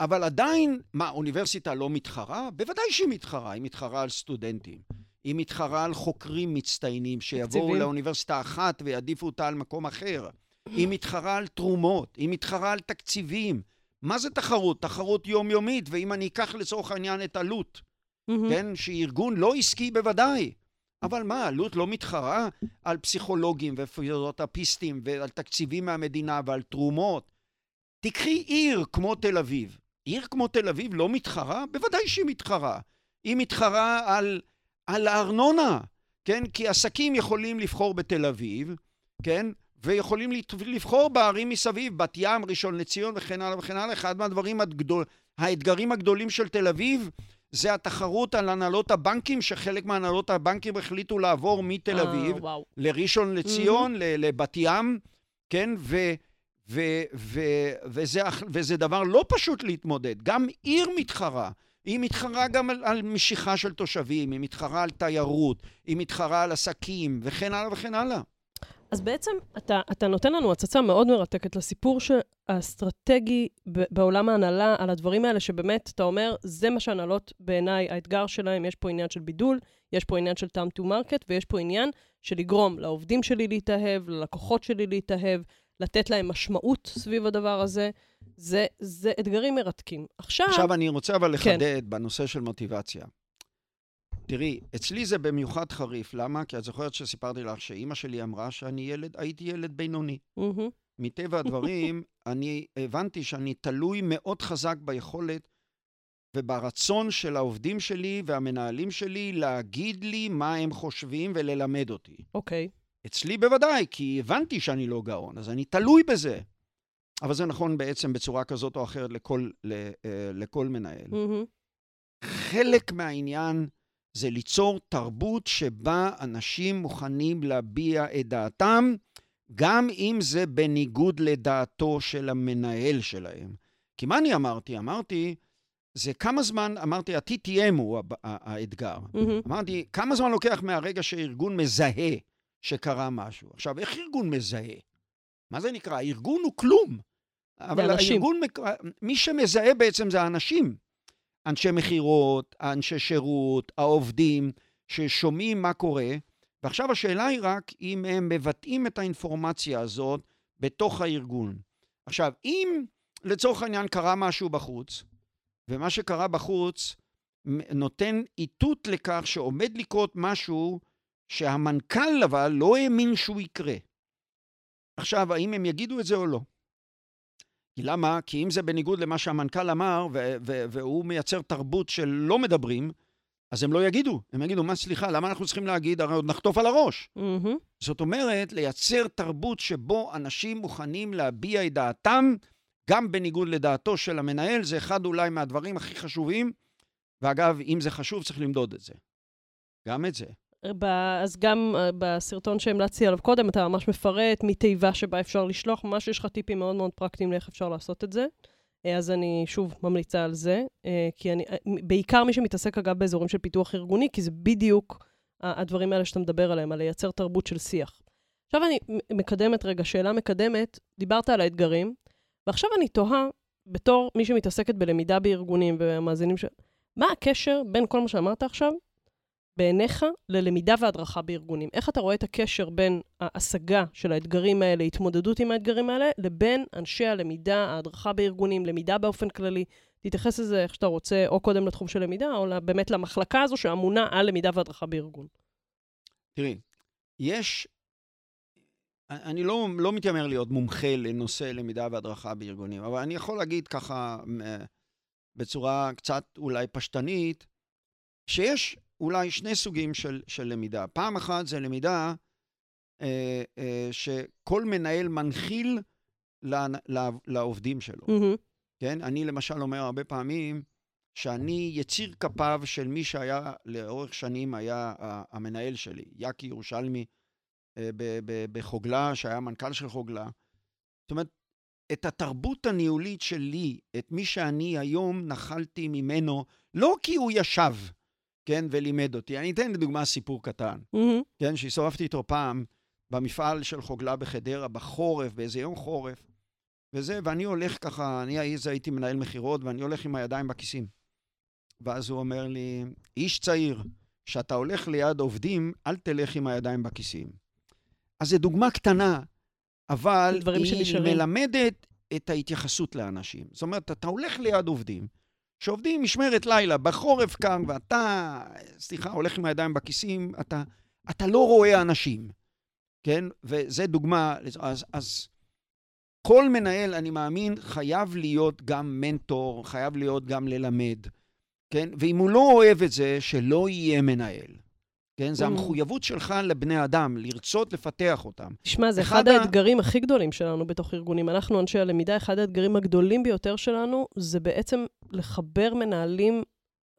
אבל עדיין, מה, אוניברסיטה לא מתחרה? בוודאי שהיא מתחרה, היא מתחרה על סטודנטים. היא מתחרה על חוקרים מצטיינים שיבואו תקציבים. לאוניברסיטה אחת ויעדיפו אותה על מקום אחר. היא מתחרה על תרומות, היא מתחרה על תקציבים. מה זה תחרות? תחרות יומיומית, ואם אני אקח לצורך העניין את אלו"ט, מהמם. כן, שהיא ארגון לא עסקי בוודאי. אבל מה, אלו"ט לא מתחרה על פסיכולוגים ופיזיותרפיסטים ועל תקציבים מהמדינה ועל תרומות. תקחי עיר כמו תל אביב. עיר כמו תל אביב לא מתחרה? בוודאי שהיא מתחרה. היא מתחרה על, על הארנונה, כן? כי עסקים יכולים לבחור בתל אביב, כן? ויכולים לבחור בערים מסביב, בת ים, ראשון לציון וכן הלאה וכן הלאה. אחד מהדברים הגדול, האתגרים הגדולים של תל אביב זה התחרות על הנהלות הבנקים, שחלק מהנהלות הבנקים החליטו לעבור מתל אה, אביב וואו. לראשון לציון, ל- לבת ים, כן? ו, ו, ו, וזה, אח- וזה דבר לא פשוט להתמודד. גם עיר מתחרה. היא מתחרה גם על, על משיכה של תושבים, היא מתחרה על תיירות, היא מתחרה על עסקים, וכן הלאה וכן הלאה. אז בעצם אתה, אתה נותן לנו הצצה מאוד מרתקת לסיפור האסטרטגי בעולם ההנהלה, על הדברים האלה שבאמת, אתה אומר, זה מה שהנהלות בעיניי, האתגר שלהם, יש פה עניין של בידול, יש פה עניין של time to market, ויש פה עניין של לגרום לעובדים שלי להתאהב, ללקוחות שלי להתאהב, לתת להם משמעות סביב הדבר הזה. זה, זה אתגרים מרתקים. עכשיו, עכשיו אני רוצה אבל כן. לחדד בנושא של מוטיבציה. תראי, אצלי זה במיוחד חריף. למה? כי את זוכרת שסיפרתי לך שאימא שלי אמרה שאני ילד, הייתי ילד בינוני. מטבע הדברים, אני הבנתי שאני תלוי מאוד חזק ביכולת וברצון של העובדים שלי והמנהלים שלי להגיד לי מה הם חושבים וללמד אותי. אוקיי. אצלי בוודאי, כי הבנתי שאני לא גאון, אז אני תלוי בזה. אבל זה נכון בעצם בצורה כזאת או אחרת לכל, אה, לכל מנהל. מהמם, חלק מהעניין זה ליצור תרבות שבה אנשים מוכנים להביע את דעתם, גם אם זה בניגוד לדעתו של המנהל שלהם. כי מה אני אמרתי? אמרתי, זה כמה זמן, אמרתי, ה-TTM הוא האתגר. מהמם. אמרתי, כמה זמן לוקח מהרגע שארגון מזהה שקרה משהו? עכשיו, איך ארגון מזהה? מה זה נקרא? הארגון הוא כלום. אבל אנשים. הארגון, מי שמזהה בעצם זה האנשים. אנשי מכירות, אנשי שירות, העובדים, ששומעים מה קורה, ועכשיו השאלה היא רק אם הם מבטאים את האינפורמציה הזאת בתוך הארגון. עכשיו, אם לצורך העניין קרה משהו בחוץ, ומה שקרה בחוץ נותן איתות לכך שעומד לקרות משהו שהמנכ"ל אבל לא האמין שהוא יקרה. עכשיו, האם הם יגידו את זה או לא? למה? כי אם זה בניגוד למה שהמנכ"ל אמר, והוא מייצר תרבות של לא מדברים, אז הם לא יגידו. הם יגידו, מה, סליחה, למה אנחנו צריכים להגיד? הרי עוד נחטוף על הראש. מהמם. זאת אומרת, לייצר תרבות שבו אנשים מוכנים להביע את דעתם, גם בניגוד לדעתו של המנהל, זה אחד אולי מהדברים הכי חשובים, ואגב, אם זה חשוב, צריך למדוד את זה. גם את זה. אז גם אה, בסרטון שהמלצתי עליו קודם, אתה ממש מפרט מתיבה שבה אפשר לשלוח, ממש יש לך טיפים מאוד מאוד פרקטיים לאיך אפשר לעשות את זה. אה, אז אני שוב ממליצה על זה, אה, כי אני, בעיקר מי שמתעסק אגב באזורים של פיתוח ארגוני, כי זה בדיוק הדברים האלה שאתה מדבר עליהם, על לייצר תרבות של שיח. עכשיו אני מקדמת רגע, שאלה מקדמת, דיברת על האתגרים, ועכשיו אני תוהה, בתור מי שמתעסקת בלמידה בארגונים ומאזינים ש... מה הקשר בין כל מה שאמרת עכשיו בעיניך ללמידה והדרכה בארגונים? איך אתה רואה את הקשר בין ההשגה של האתגרים האלה, התמודדות עם האתגרים האלה, לבין אנשי הלמידה, ההדרכה בארגונים, למידה באופן כללי? תתייחס לזה איך שאתה רוצה, או קודם לתחום של למידה, או באמת למחלקה הזו שאמונה על למידה והדרכה בארגון. תראי, יש... אני לא, לא מתיימר להיות מומחה לנושא למידה והדרכה בארגונים, אבל אני יכול להגיד ככה, מ- בצורה קצת אולי פשטנית, שיש אולי שני סוגים של, של למידה. פעם אחת זה למידה אה, אה, שכל מנהל מנחיל ל, ל, לעובדים שלו. מהמם. כן? אני למשל אומר הרבה פעמים שאני יציר כפיו של מי שהיה לאורך שנים היה המנהל שלי, יאקי ירושלמי אה, ב- ב- בחוגלה, שהיה מנכ"ל של חוגלה. זאת אומרת, את התרבות הניהולית שלי, את מי שאני היום נחלתי ממנו, לא כי הוא ישב, כן, ולימד אותי. אני אתן לדוגמה סיפור קטן. מהמם. כן, שהסתובבתי איתו פעם במפעל של חוגלה בחדרה, בחורף, באיזה יום חורף, וזה, ואני הולך ככה, אני אז הייתי מנהל מכירות, ואני הולך עם הידיים בכיסים. ואז הוא אומר לי, איש צעיר, כשאתה הולך ליד עובדים, אל תלך עם הידיים בכיסים. אז זו דוגמה קטנה, אבל היא שנשארים. מלמדת את ההתייחסות לאנשים. זאת אומרת, אתה הולך ליד עובדים, שעובדים משמרת לילה, בחורף קר, ואתה, סליחה, הולך עם הידיים בכיסים, אתה, אתה לא רואה אנשים, כן? וזה דוגמה, אז, אז כל מנהל, אני מאמין, חייב להיות גם מנטור, חייב להיות גם ללמד, כן? ואם הוא לא אוהב את זה, שלא יהיה מנהל. כן? זה Mm. המחויבות שלך לבני אדם, לרצות לפתח אותם. תשמע, זה אחד אחד האתגרים הכי גדולים שלנו בתוך ארגונים. אנחנו, אנשי הלמידה, אחד האתגרים הגדולים ביותר שלנו, זה בעצם לחבר מנהלים,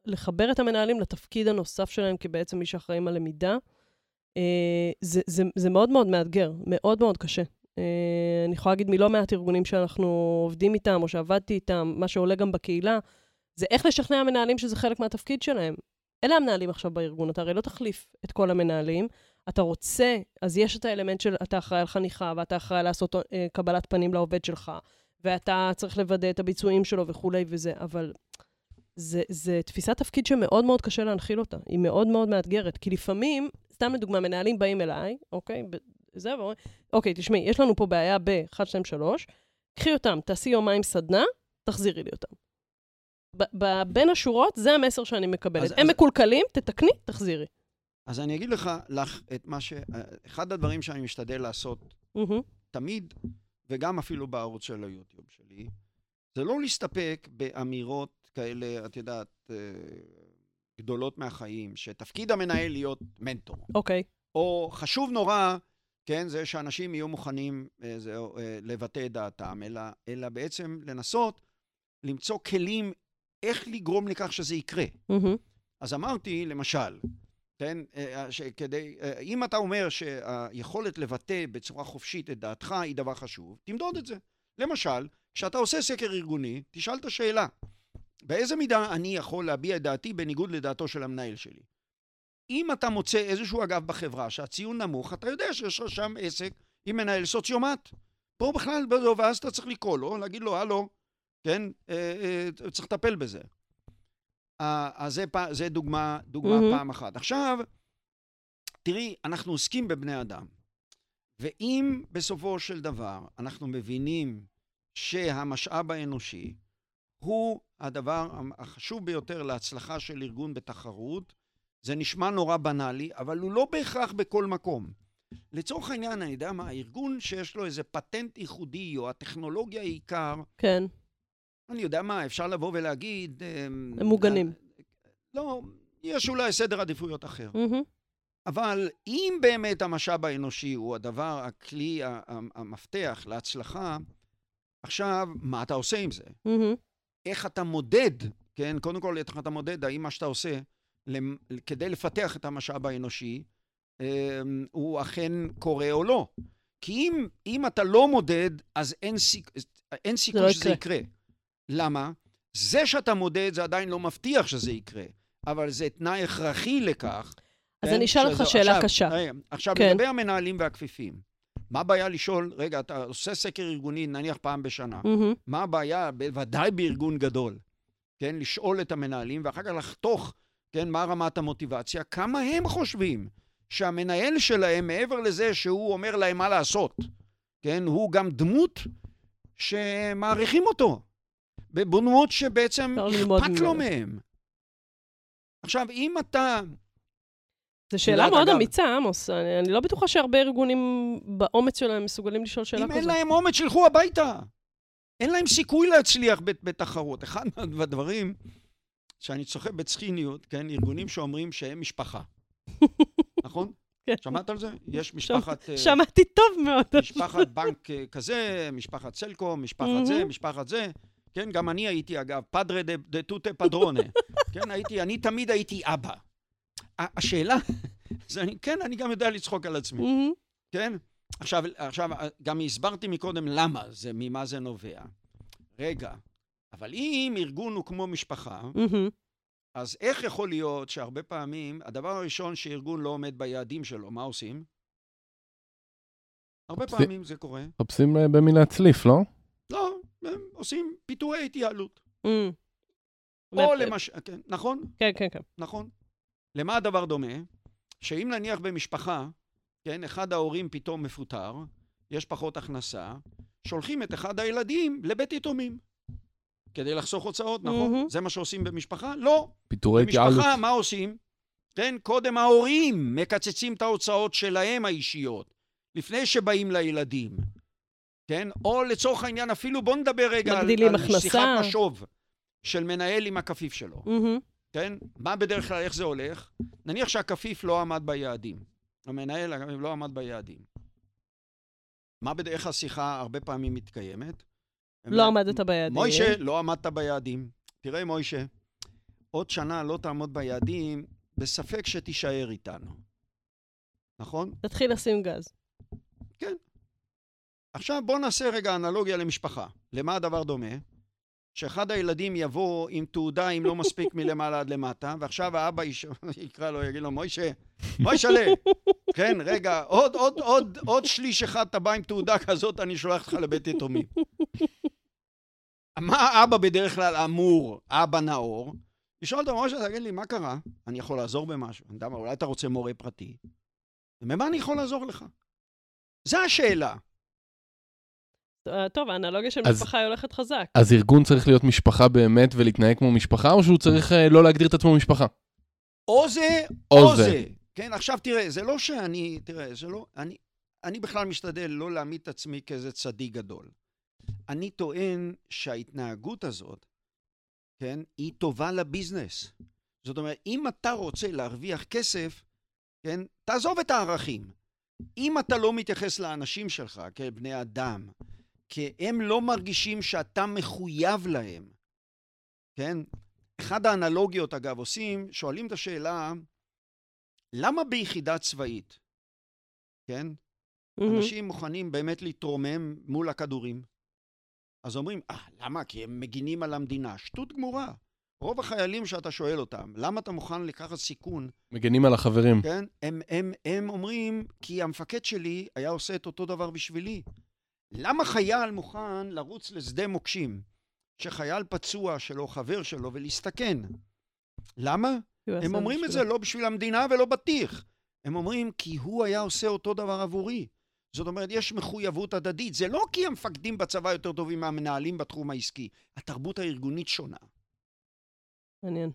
לחבר את המנהלים לתפקיד הנוסף שלהם כבעצם מי שאחראים על למידה. אה, זה, זה, זה מאוד מאוד מאתגר, מאוד מאוד קשה. אה, אני יכולה להגיד מלא מעט ארגונים שאנחנו עובדים איתם, או שעבדתי איתם, מה שעולה גם בקהילה, זה איך לשכנע מנהלים שזה חלק מהתפקיד שלהם. אלה המנהלים עכשיו בארגון, אתה הרי לא תחליף את כל המנהלים. אתה רוצה, אז יש את האלמנט של אתה אחראי על חניכה, ואתה אחראי לעשות אה, קבלת פנים לעובד שלך, ואתה צריך לוודא את הביצועים שלו וכולי וזה, אבל זה, זה תפיסת תפקיד שמאוד מאוד קשה להנחיל אותה. היא מאוד מאוד מאתגרת, כי לפעמים, סתם לדוגמה, מנהלים באים אליי, אוקיי, זה, ואומרים, אוקיי, תשמעי, יש לנו פה בעיה ב-1, 2, 3, קחי אותם, תעשי יומיים סדנה, תחזירי לי אותם. בין השורות, זה המסר שאני מקבלת. אז- הם אז- מקולקלים, תתקני, תחזירי. אז אני אגיד לך, לך את מה ש... אחד הדברים שאני משתדל לעשות מהמם. תמיד, וגם אפילו בערוץ של היוטיוב שלי, זה לא להסתפק באמירות כאלה, את יודעת, אה, גדולות מהחיים, שתפקיד המנהל להיות מנטור. אוקיי. או חשוב נורא, כן, זה שאנשים יהיו מוכנים אה, זה, אה, לבטא את דעתם, אלא, אלא בעצם לנסות למצוא כלים איך לגרום לכך שזה יקרה. מהמם. אז אמרתי, למשל, כן, אה, שכדי, אה, אם אתה אומר שהיכולת לבטא בצורה חופשית את דעתך היא דבר חשוב, תמדוד את זה. למשל, כשאתה עושה סקר ארגוני, תשאל את השאלה, באיזה מידה אני יכול להביע את דעתי בניגוד לדעתו של המנהל שלי? אם אתה מוצא איזשהו אגף בחברה שהציון נמוך, אתה יודע שיש לך שם עסק עם מנהל סוציומט. פה בכלל, ואז אתה צריך לקרוא לו, להגיד לו, הלו, כן, אה, אה, צריך לטפל בזה. אה, אז זה, זה דוגמה, דוגמה מהמם. פעם אחת. עכשיו, תראי, אנחנו עוסקים בבני אדם, ואם בסופו של דבר אנחנו מבינים שהמשאב האנושי הוא הדבר החשוב ביותר להצלחה של ארגון בתחרות, זה נשמע נורא בנאלי, אבל הוא לא בהכרח בכל מקום. לצורך העניין, אני יודע מה, ארגון שיש לו איזה פטנט ייחודי, או הטכנולוגיה היא עיקר, כן. אני יודע מה, אפשר לבוא ולהגיד... אמ, הם מוגנים. לא, יש אולי סדר עדיפויות אחר. מהמם. אבל אם באמת המשאב האנושי הוא הדבר, הכלי, המפתח להצלחה, עכשיו, מה אתה עושה עם זה? מהמם. איך אתה מודד, כן? קודם כל, איך אתה מודד האם מה שאתה עושה למ- כדי לפתח את המשאב האנושי, אמ, הוא אכן קורה או לא. כי אם, אם אתה לא מודד, אז אין, סיכ... אין סיכוי לא שזה יקרה. יקרה. למה? זה שאתה מודד זה עדיין לא מבטיח שזה יקרה, אבל זה תנאי הכרחי לכך. אז כן? אני אשאל אותך שאלה עכשיו, קשה. עכשיו, כן. לגבי המנהלים והכפיפים, מה הבעיה לשאול, רגע, אתה עושה סקר ארגוני, נניח פעם בשנה, מהמם. מה הבעיה, בוודאי בארגון גדול, כן, לשאול את המנהלים ואחר כך לחתוך, כן, מה רמת המוטיבציה, כמה הם חושבים שהמנהל שלהם, מעבר לזה שהוא אומר להם מה לעשות, כן, הוא גם דמות שמעריכים אותו, בדמות שבעצם אכפת לו. מהם. עכשיו, אם אתה, זו שאלה מאוד אגב- אמיצה, עמוס. אני, אני לא בטוחה שהרבה ארגונים באומץ שלהם מסוגלים לשאול שאלה אם כזאת. אין להם אומץ, שילכו הביתה. אין להם סיכוי להצליח בת- בתחרות. אחד מהדברים שאני צוחק בצחיניות, כן, ארגונים שאומרים שהם משפחה. נכון? כן. שמעת על זה? יש משפחת... אה, שמעתי טוב מאוד. משפחת בנק אה, כזה, משפחת סלקום, משפחת זה. משפחת זה. כן, גם אני הייתי, אגב, פדרה דה- דה טוטה פדרונה. כן, הייתי, אני תמיד הייתי אבא. השאלה, זה אני, כן, אני גם יודע לצחוק על עצמי. כן? עכשיו, עכשיו, גם הסברתי מקודם למה זה, ממה זה נובע. רגע, אבל אם ארגון הוא כמו משפחה. אז איך יכול להיות שהרבה פעמים, הדבר הראשון שארגון לא עומד ביעדים שלו, מה עושים? הרבה פעמים זה קורה. מחפשים אה, במי להצליף, לא? הם עושים פיטורי התייעלות. מהמם. או למשל, כן, נכון, כן, כן, כן. נכון. למה הדבר דומה? שאם נניח במשפחה, כן, אחד ההורים פתאום מפוטר, יש פחות הכנסה, שולחים את אחד הילדים לבית יתומים. כדי לחסוך הוצאות, נכון? מהמם. זה מה שעושים במשפחה? לא. פיטורי התייעלות. במשפחה, מה עושים? כן, קודם ההורים מקצצים את ההוצאות שלהם האישיות, לפני שבאים לילדים. כן? או לצורך העניין, אפילו בוא נדבר רגע על, על הכנסה. שיחת משוב של מנהל עם הכפיף שלו. מהמם. כן? מה בדרך כלל, איך זה הולך? נניח שהכפיף לא עמד ביעדים. המנהל לא עמד ביעדים. מה בדרך איך השיחה הרבה פעמים מתקיימת? לא עמדת ביעדים. מוישה, לא עמדת ביעדים. תראה, מוישה, עוד שנה לא תעמוד ביעדים, בספק שתישאר איתנו. נכון? תתחיל לשים גז. עכשיו בוא נעשה רגע אנלוגיה למשפחה. למה הדבר דומה? שאחד הילדים יבוא עם תעודה אם לא מספיק מלמעלה עד למטה, ועכשיו האבא יש... יקרא לו, יגיד לו, מוישה, מוישלה, כן, רגע, עוד, עוד, עוד, עוד שליש אחד אתה בא עם תעודה כזאת, אני שולח אותך לבית יתומים. מה האבא בדרך כלל אמור, אבא נאור? לשאול אותו, משה, תגיד לי, מה קרה? אני יכול לעזור במשהו. אני יודע מה, אולי אתה רוצה מורה פרטי? במה אני יכול לעזור לך? זו השאלה. אה, טוב, האנלוגיה של אז- משפחה היא הולכת חזק. אז ארגון צריך להיות משפחה באמת ולהתנהג כמו משפחה, או שהוא צריך אה, לא להגדיר את עצמו משפחה? או זה, או או זה. זה. כן, עכשיו תראה, זה לא שאני, תראה, זה לא, אני, אני בכלל משתדל לא להעמיד את עצמי כאיזה צדיק גדול. אני טוען שההתנהגות הזאת, כן, היא טובה לביזנס. זאת אומרת, אם אתה רוצה להרוויח כסף, כן, תעזוב את הערכים. אם אתה לא מתייחס לאנשים שלך כבני אדם, כי הם לא מרגישים שאתה מחויב להם, כן? אחד האנלוגיות, אגב, עושים, שואלים את השאלה, למה ביחידה צבאית, כן? מהמם. אנשים מוכנים באמת להתרומם מול הכדורים. אז אומרים, אה, למה? כי הם מגינים על המדינה. שטות גמורה. רוב החיילים שאתה שואל אותם, למה אתה מוכן לקחת סיכון, מגנים על החברים. כן? הם, הם, הם אומרים, כי המפקד שלי היה עושה את אותו דבר בשבילי. למה חייל מוכן לרוץ לשדה מוקשים, שחייל פצוע שלו, חבר שלו, ולהסתכן? למה? הם אומרים את זה. לא בשביל המדינה ולא בטיח. הם אומרים, כי הוא היה עושה אותו דבר עבורי. זאת אומרת, יש מחויבות הדדית. זה לא כי המפקדים בצבא יותר טובים מהמנהלים בתחום העסקי. התרבות הארגונית שונה. מעניין.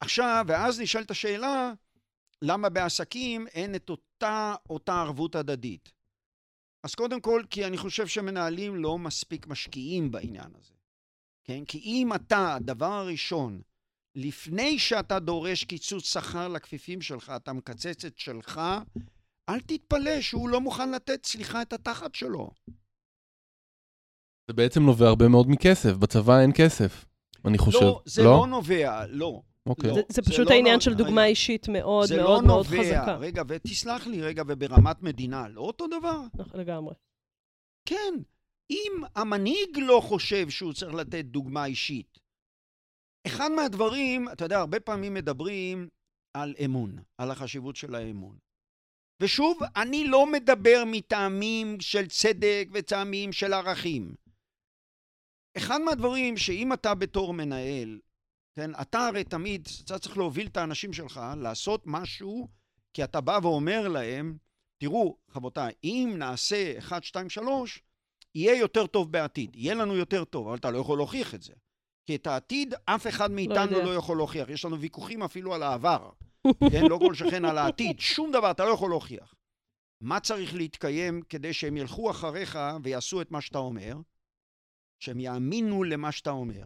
עכשיו, ואז נשאלת השאלה, למה בעסקים אין את אותה, אותה ערבות הדדית? אז קודם כל, כי אני חושב שמנהלים לא מספיק משקיעים בעניין הזה. כן? כי אם אתה, הדבר הראשון, לפני שאתה דורש קיצוץ שכר לכפיפים שלך, אתה מקצץ את שלך, אל תתפלא שהוא לא מוכן לתת, סליחה, את התחת שלו. זה בעצם נובע הרבה מאוד מכסף. בצבא אין כסף, אני חושב. לא, זה לא, נובע, לא. אוקיי. לא. זה- זה זה פשוט לא העניין נו- של דוגמה רגע. אישית מאוד זה מאוד לא מאוד נובע, חזקה. רגע, ותסלח לי רגע, וברמת מדינה, לא אותו דבר. נכון, לגמרי. כן, אם המנהיג לא חושב שהוא צריך לתת דוגמה אישית, אחד מהדברים, אתה יודע, הרבה פעמים מדברים על אמון, על החשיבות של האמון. ושוב, אני לא מדבר מטעמים של צדק וטעמים של ערכים. אחד מהדברים שאם אתה בתור מנהל, כן, אתה הרי תמיד, אתה צריך להוביל את האנשים שלך לעשות משהו, כי אתה בא ואומר להם, תראו, רבותיי, אם נעשה 1, 2, 3, יהיה יותר טוב בעתיד. יהיה לנו יותר טוב, אבל אתה לא יכול להוכיח את זה. כי את העתיד אף אחד מאיתנו יודע. לא יכול להוכיח. יש לנו ויכוחים אפילו על העבר. כן, לא כל שכן על העתיד. שום דבר אתה לא יכול להוכיח. מה צריך להתקיים כדי שהם ילכו אחריך ויעשו את מה שאתה אומר? שהם יאמינו למה שאתה אומר.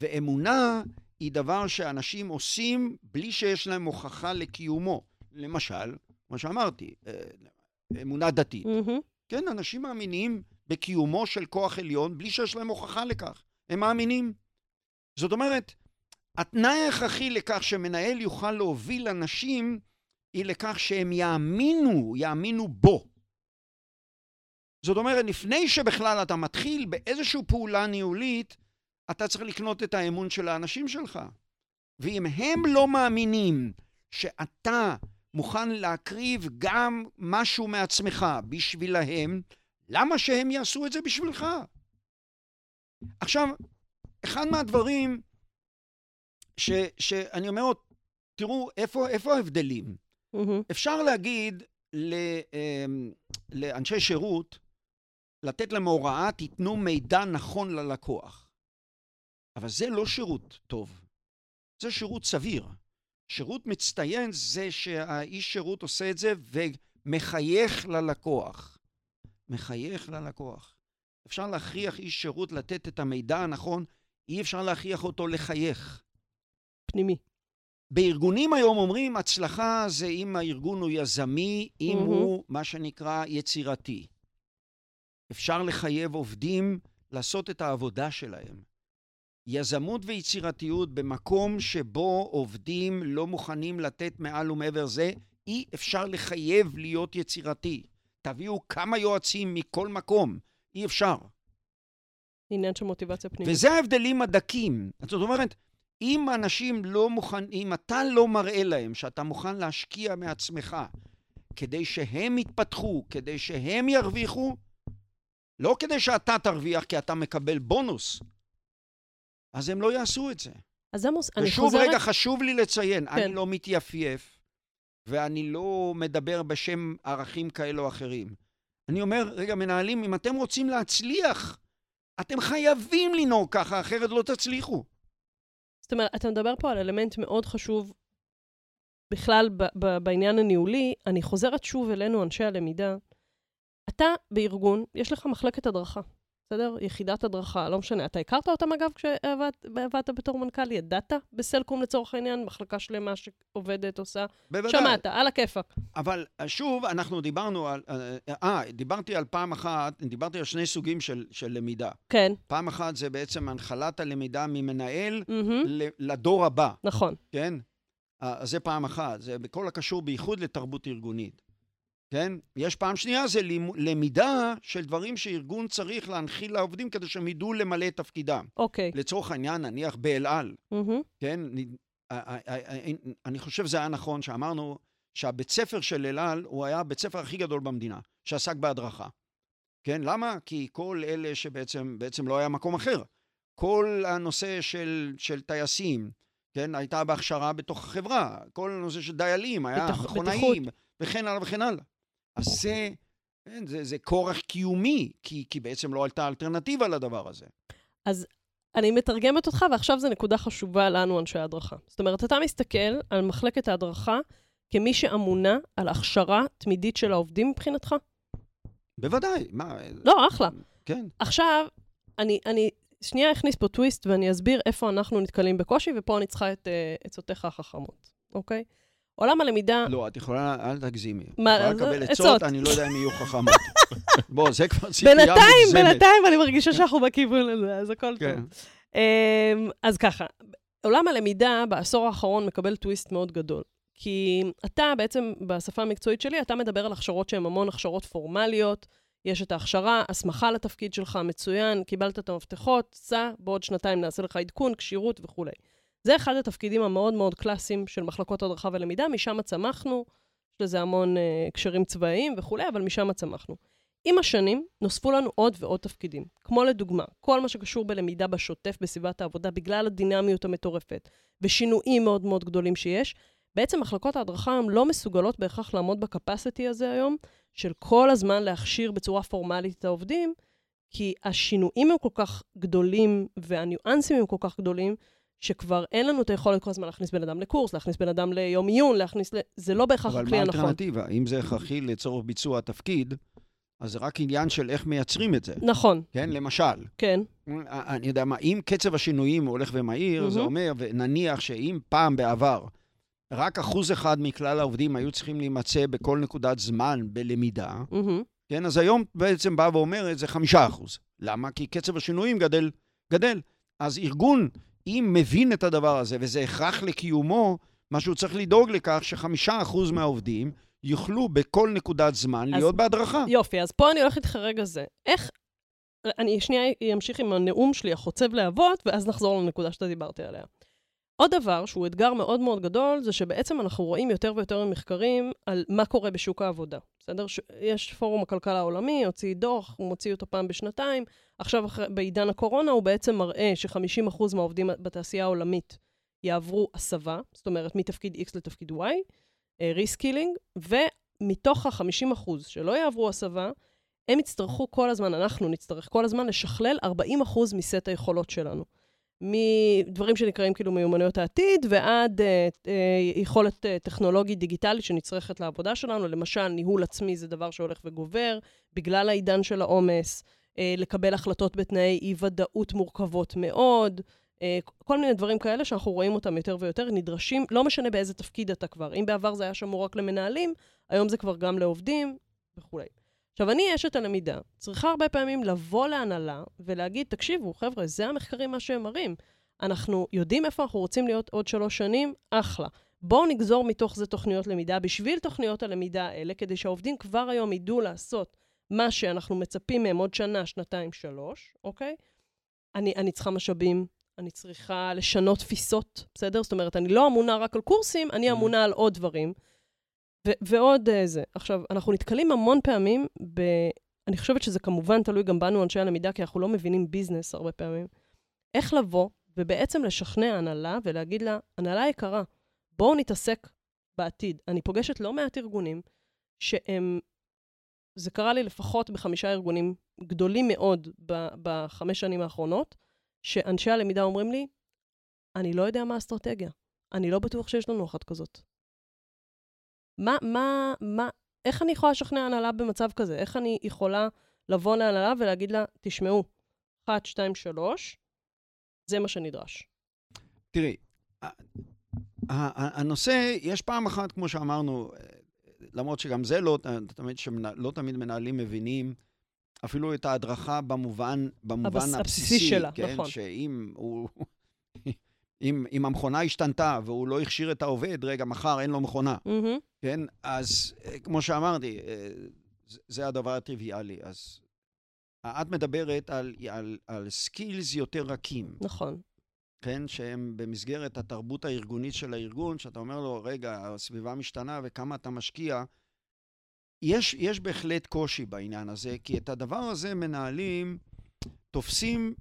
ואמונה היא דבר שאנשים עושים בלי שיש להם הוכחה לקיומו. למשל, כמו שאמרתי, אה, אמונה דתית. מהמם. כן, אנשים מאמינים בקיומו של כוח עליון בלי שיש להם הוכחה לכך. הם מאמינים. זאת אומרת, התנאי ההכרחי לכך שמנהל יוכל להוביל אנשים היא לכך שהם יאמינו, יאמינו בו. זאת אומרת, לפני שבכלל אתה מתחיל באיזושהי פעולה ניהולית, אתה צריך לקנות את האמון של האנשים שלך. ואם הם לא מאמינים שאתה מוכן להקריב גם משהו מעצמך בשבילהם, למה שהם יעשו את זה בשבילך? עכשיו, אחד מהדברים ש, שאני אומר תראו, איפה, איפה ההבדלים? מהמם. אפשר להגיד ל, אמ, לאנשי שירות, לתת להם הוראה, תיתנו מידע נכון ללקוח. אבל זה לא שירות טוב, זה שירות סביר. שירות מצטיין זה שהאיש שירות עושה את זה ומחייך ללקוח. מחייך ללקוח. אפשר להכריח איש שירות לתת את המידע הנכון, אי אפשר להכריח אותו לחייך. פנימי. בארגונים היום אומרים, הצלחה זה אם הארגון הוא יזמי, אם מהמם. הוא מה שנקרא יצירתי. אפשר לחייב עובדים לעשות את העבודה שלהם. יזמות ויצירתיות במקום שבו עובדים לא מוכנים לתת מעל ומעבר זה, אי אפשר לחייב להיות יצירתי. תביאו כמה יועצים מכל מקום, אי אפשר. עניין של מוטיבציה פנימית. וזה ההבדלים הדקים. זאת אומרת, אם אנשים לא מוכנים, אם אתה לא מראה להם שאתה מוכן להשקיע מעצמך כדי שהם יתפתחו, כדי שהם ירוויחו, לא כדי שאתה תרוויח כי אתה מקבל בונוס, אז הם לא יעשו את זה. אז עמוס, אני ושוב, חוזרת... רגע, חשוב לי לציין, כן. אני לא מתייפייף, ואני לא מדבר בשם ערכים כאלה או אחרים. אני אומר, רגע, מנהלים, אם אתם רוצים להצליח, אתם חייבים לנהוג ככה, אחרת לא תצליחו. זאת אומרת, אתה מדבר פה על אלמנט מאוד חשוב בכלל ב- ב- בעניין הניהולי. אני חוזרת שוב אלינו, אנשי הלמידה. אתה בארגון, יש לך מחלקת הדרכה, בסדר? יחידת הדרכה, לא משנה. אתה הכרת אותם, אגב, כשעבדת בתור מנכ"ל? ידעת בסלקום, לצורך העניין, מחלקה שלמה שעובדת, עושה? בוודאי. שמעת, על הכיפאק. אבל אה, שוב, אנחנו דיברנו על... אה, אה, דיברתי על פעם אחת, דיברתי על שני סוגים של, של למידה. כן, פעם אחת זה בעצם הנחלת הלמידה ממנהל ל- לדור הבא, נכון. כן? אה, אז זה פעם אחת, זה בכל הקשור בייחוד לתרבות ארגונית. כן? יש פעם שנייה, זה למידה של דברים שארגון צריך להנחיל לעובדים כדי שהם ידעו למלא את תפקידם. אוקיי. לצורך העניין, נניח באל על, מהמם, כן? אני, אני חושב שזה היה נכון שאמרנו שהבית ספר של אל על הוא היה הבית ספר הכי גדול במדינה, שעסק בהדרכה. כן? למה? כי כל אלה שבעצם בעצם לא היה מקום אחר. כל הנושא של, של טייסים, כן? הייתה בהכשרה בתוך החברה. כל הנושא של דיילים, היה בטח- מכונאים, וכן הלאה וכן הלאה. אז זה, כן, זה, זה כורח קיומי, כי, כי בעצם לא הייתה אלטרנטיבה לדבר הזה. אני מתרגמת אותך, ועכשיו זו נקודה חשובה לנו, אנשי ההדרכה. זאת אומרת, אתה מסתכל על מחלקת ההדרכה כמי שאמונה על הכשרה תמידית של העובדים מבחינתך? בוודאי, מה... לא, אחלה. כן. עכשיו, אני, אני שנייה אכניס פה טוויסט ואני אסביר איפה אנחנו נתקלים בקושי, ופה אני צריכה את uh, עצותיך החכמות, אוקיי? עולם הלמידה... לא, את יכולה, אל תגזימי. מה, את יכולה לקבל עצות. עצות, אני לא יודע אם יהיו חכמות. בוא, זה כבר ציפייה מוגזמת. בינתיים, בינתיים אני מרגישה שאנחנו בכיוון הזה, אז הכל כן. טוב. אמ, אז ככה, עולם הלמידה בעשור האחרון מקבל טוויסט מאוד גדול. כי אתה בעצם, בשפה המקצועית שלי, אתה מדבר על הכשרות שהן המון הכשרות פורמליות, יש את ההכשרה, הסמכה לתפקיד שלך, מצוין, קיבלת את המפתחות, סע, בעוד שנתיים נעשה לך עדכון, כשירות וכולי. זה אחד התפקידים המאוד מאוד קלאסיים של מחלקות הדרכה ולמידה, משם צמחנו, יש לזה המון אה, הקשרים צבאיים וכולי, אבל משם צמחנו. עם השנים נוספו לנו עוד ועוד תפקידים, כמו לדוגמה, כל מה שקשור בלמידה בשוטף בסביבת העבודה, בגלל הדינמיות המטורפת ושינויים מאוד מאוד גדולים שיש, בעצם מחלקות ההדרכה היום לא מסוגלות בהכרח לעמוד בקפסיטי הזה היום, של כל הזמן להכשיר בצורה פורמלית את העובדים, כי השינויים הם כל כך גדולים והניואנסים הם כל כך גדולים, שכבר אין לנו את היכולת כל הזמן להכניס בן אדם לקורס, להכניס בן אדם ליום עיון, להכניס ל... זה לא בהכרח אבל הכלי מה הנכון. האלטרנטיבה? אם זה הכרחי לצורך ביצוע התפקיד, אז זה רק עניין של איך מייצרים את זה. נכון, כן, למשל, כן. אני יודע מה, אם קצב השינויים הולך ומהיר, זה. אומר, ונניח שאם פעם בעבר רק אחוז אחד מכלל העובדים היו צריכים להימצא בכל נקודת זמן בלמידה. כן, אז היום בעצם בא ואומר את זה חמישה אחוז. למה? כי קצב השינויים גדל, גדל. אז ארגון, אם מבין את הדבר הזה, וזה הכרח לקיומו, מה שהוא צריך לדאוג לכך שחמישה אחוז מהעובדים יוכלו בכל נקודת זמן אז- להיות בהדרכה. יופי, אז פה אני הולכת איתך רגע זה. איך... אני שנייה אמשיך עם הנאום שלי, החוצב להבות, ואז נחזור לנקודה שאתה דיברתי עליה. עוד דבר, שהוא אתגר מאוד מאוד גדול, זה שבעצם אנחנו רואים יותר ויותר מחקרים על מה קורה בשוק העבודה. בסדר? ש... יש פורום הכלכלה העולמי, הוציא דוח, הוא מוציא אותו פעם בשנתיים. עכשיו, אחרי, בעידן הקורונה, הוא בעצם מראה ש-50% מהעובדים בתעשייה העולמית יעברו הסבה, זאת אומרת, מתפקיד X לתפקיד Y, reskilling, ומתוך ה-50% שלא יעברו הסבה, הם יצטרכו כל הזמן, אנחנו נצטרך כל הזמן לשכלל 40% מסט היכולות שלנו. מדברים שנקראים כאילו מיומנויות העתיד, ועד אה, אה, יכולת אה, טכנולוגית דיגיטלית שנצרכת לעבודה שלנו. למשל, ניהול עצמי זה דבר שהולך וגובר, בגלל העידן של העומס, אה, לקבל החלטות בתנאי אי-ודאות מורכבות מאוד, אה, כל מיני דברים כאלה שאנחנו רואים אותם יותר ויותר, נדרשים, לא משנה באיזה תפקיד אתה כבר. אם בעבר זה היה שמור רק למנהלים, היום זה כבר גם לעובדים וכולי. עכשיו, אני אשת הלמידה, צריכה הרבה פעמים לבוא להנהלה ולהגיד, תקשיבו, חבר'ה, זה המחקרים מה שהם מראים. אנחנו יודעים איפה אנחנו רוצים להיות עוד שלוש שנים, אחלה. בואו נגזור מתוך זה תוכניות למידה בשביל תוכניות הלמידה האלה, כדי שהעובדים כבר היום ידעו לעשות מה שאנחנו מצפים מהם עוד שנה, שנתיים, שלוש, אוקיי? אני, אני צריכה משאבים, אני צריכה לשנות תפיסות, בסדר? זאת אומרת, אני לא אמונה רק על קורסים, אני אמונה על עוד דברים. ועוד uh, זה. עכשיו, אנחנו נתקלים המון פעמים ב... אני חושבת שזה כמובן תלוי גם בנו, אנשי הלמידה, כי אנחנו לא מבינים ביזנס הרבה פעמים. איך לבוא ובעצם לשכנע הנהלה ולהגיד לה, הנהלה יקרה, בואו נתעסק בעתיד. אני פוגשת לא מעט ארגונים שהם... זה קרה לי לפחות בחמישה ארגונים גדולים מאוד ב- בחמש שנים האחרונות, שאנשי הלמידה אומרים לי, אני לא יודע מה האסטרטגיה. אני לא בטוח שיש לנו אחת כזאת. מה, מה, מה, איך אני יכולה לשכנע הנהלה במצב כזה? איך אני יכולה לבוא להנהלה ולהגיד לה, תשמעו, אחת, שתיים, שלוש, זה מה שנדרש. תראי, הנושא, יש פעם אחת, כמו שאמרנו, למרות שגם זה לא תמיד, לא תמיד מנהלים מבינים אפילו את ההדרכה במובן, במובן הבס- הבסיסי הבסיסי, שלה, כן? נכון. שאם הוא... אם, אם המכונה השתנתה והוא לא הכשיר את העובד, רגע, מחר אין לו מכונה, מהמם. כן? אז אה, כמו שאמרתי, אה, זה הדבר הטריוויאלי. אז את מדברת על, על, על סקילס יותר רכים. נכון. כן, שהם במסגרת התרבות הארגונית של הארגון, שאתה אומר לו, רגע, הסביבה משתנה וכמה אתה משקיע. יש, יש בהחלט קושי בעניין הזה, כי את הדבר הזה מנהלים תופסים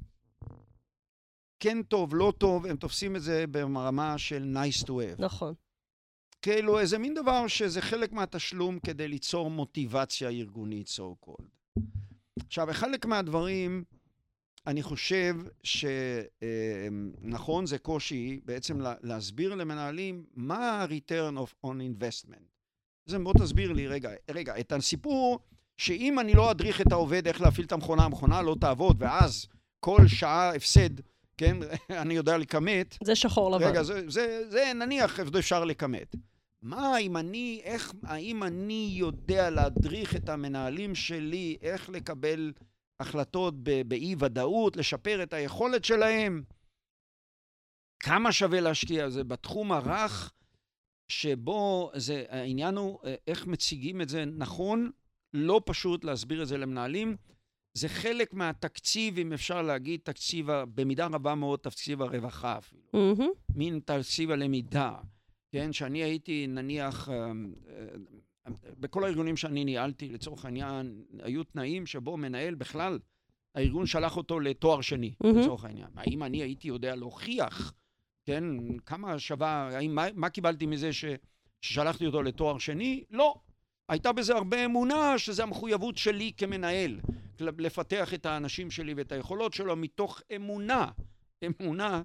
כן טוב, לא טוב, הם תופסים את זה ברמה של nice to have. נכון. כאילו איזה מין דבר שזה חלק מהתשלום כדי ליצור מוטיבציה ארגונית, so called. עכשיו, חלק מהדברים, אני חושב שנכון, זה קושי בעצם לה- להסביר למנהלים מה ה-return of on investment. אז בוא תסביר לי רגע, רגע, את הסיפור שאם אני לא אדריך את העובד איך להפעיל את המכונה, המכונה לא תעבוד, ואז כל שעה הפסד, כן, אני יודע לכמת, זה שחור לבן. רגע, זה, זה, זה נניח אפשר לכמת. מה אם אני, איך, האם אני יודע להדריך את המנהלים שלי איך לקבל החלטות באי-ודאות, לשפר את היכולת שלהם? כמה שווה להשקיע? זה בתחום הרך שבו זה, העניין הוא אה, איך מציגים את זה נכון, לא פשוט להסביר את זה למנהלים. זה חלק מהתקציב, אם אפשר להגיד, תקציב, במידה רבה מאוד תקציב הרווחה אפילו. מהמם. מין תקציב הלמידה, כן? שאני הייתי, נניח, אה, אה, בכל הארגונים שאני ניהלתי, לצורך העניין, היו תנאים שבו מנהל בכלל, הארגון שלח אותו לתואר שני, מהמם. לצורך העניין. האם אני הייתי יודע להוכיח, כן? כמה שווה, האם, מה, מה קיבלתי מזה ש, ששלחתי אותו לתואר שני? לא. הייתה בזה הרבה אמונה שזה המחויבות שלי כמנהל, לפתח את האנשים שלי ואת היכולות שלו מתוך אמונה, אמונה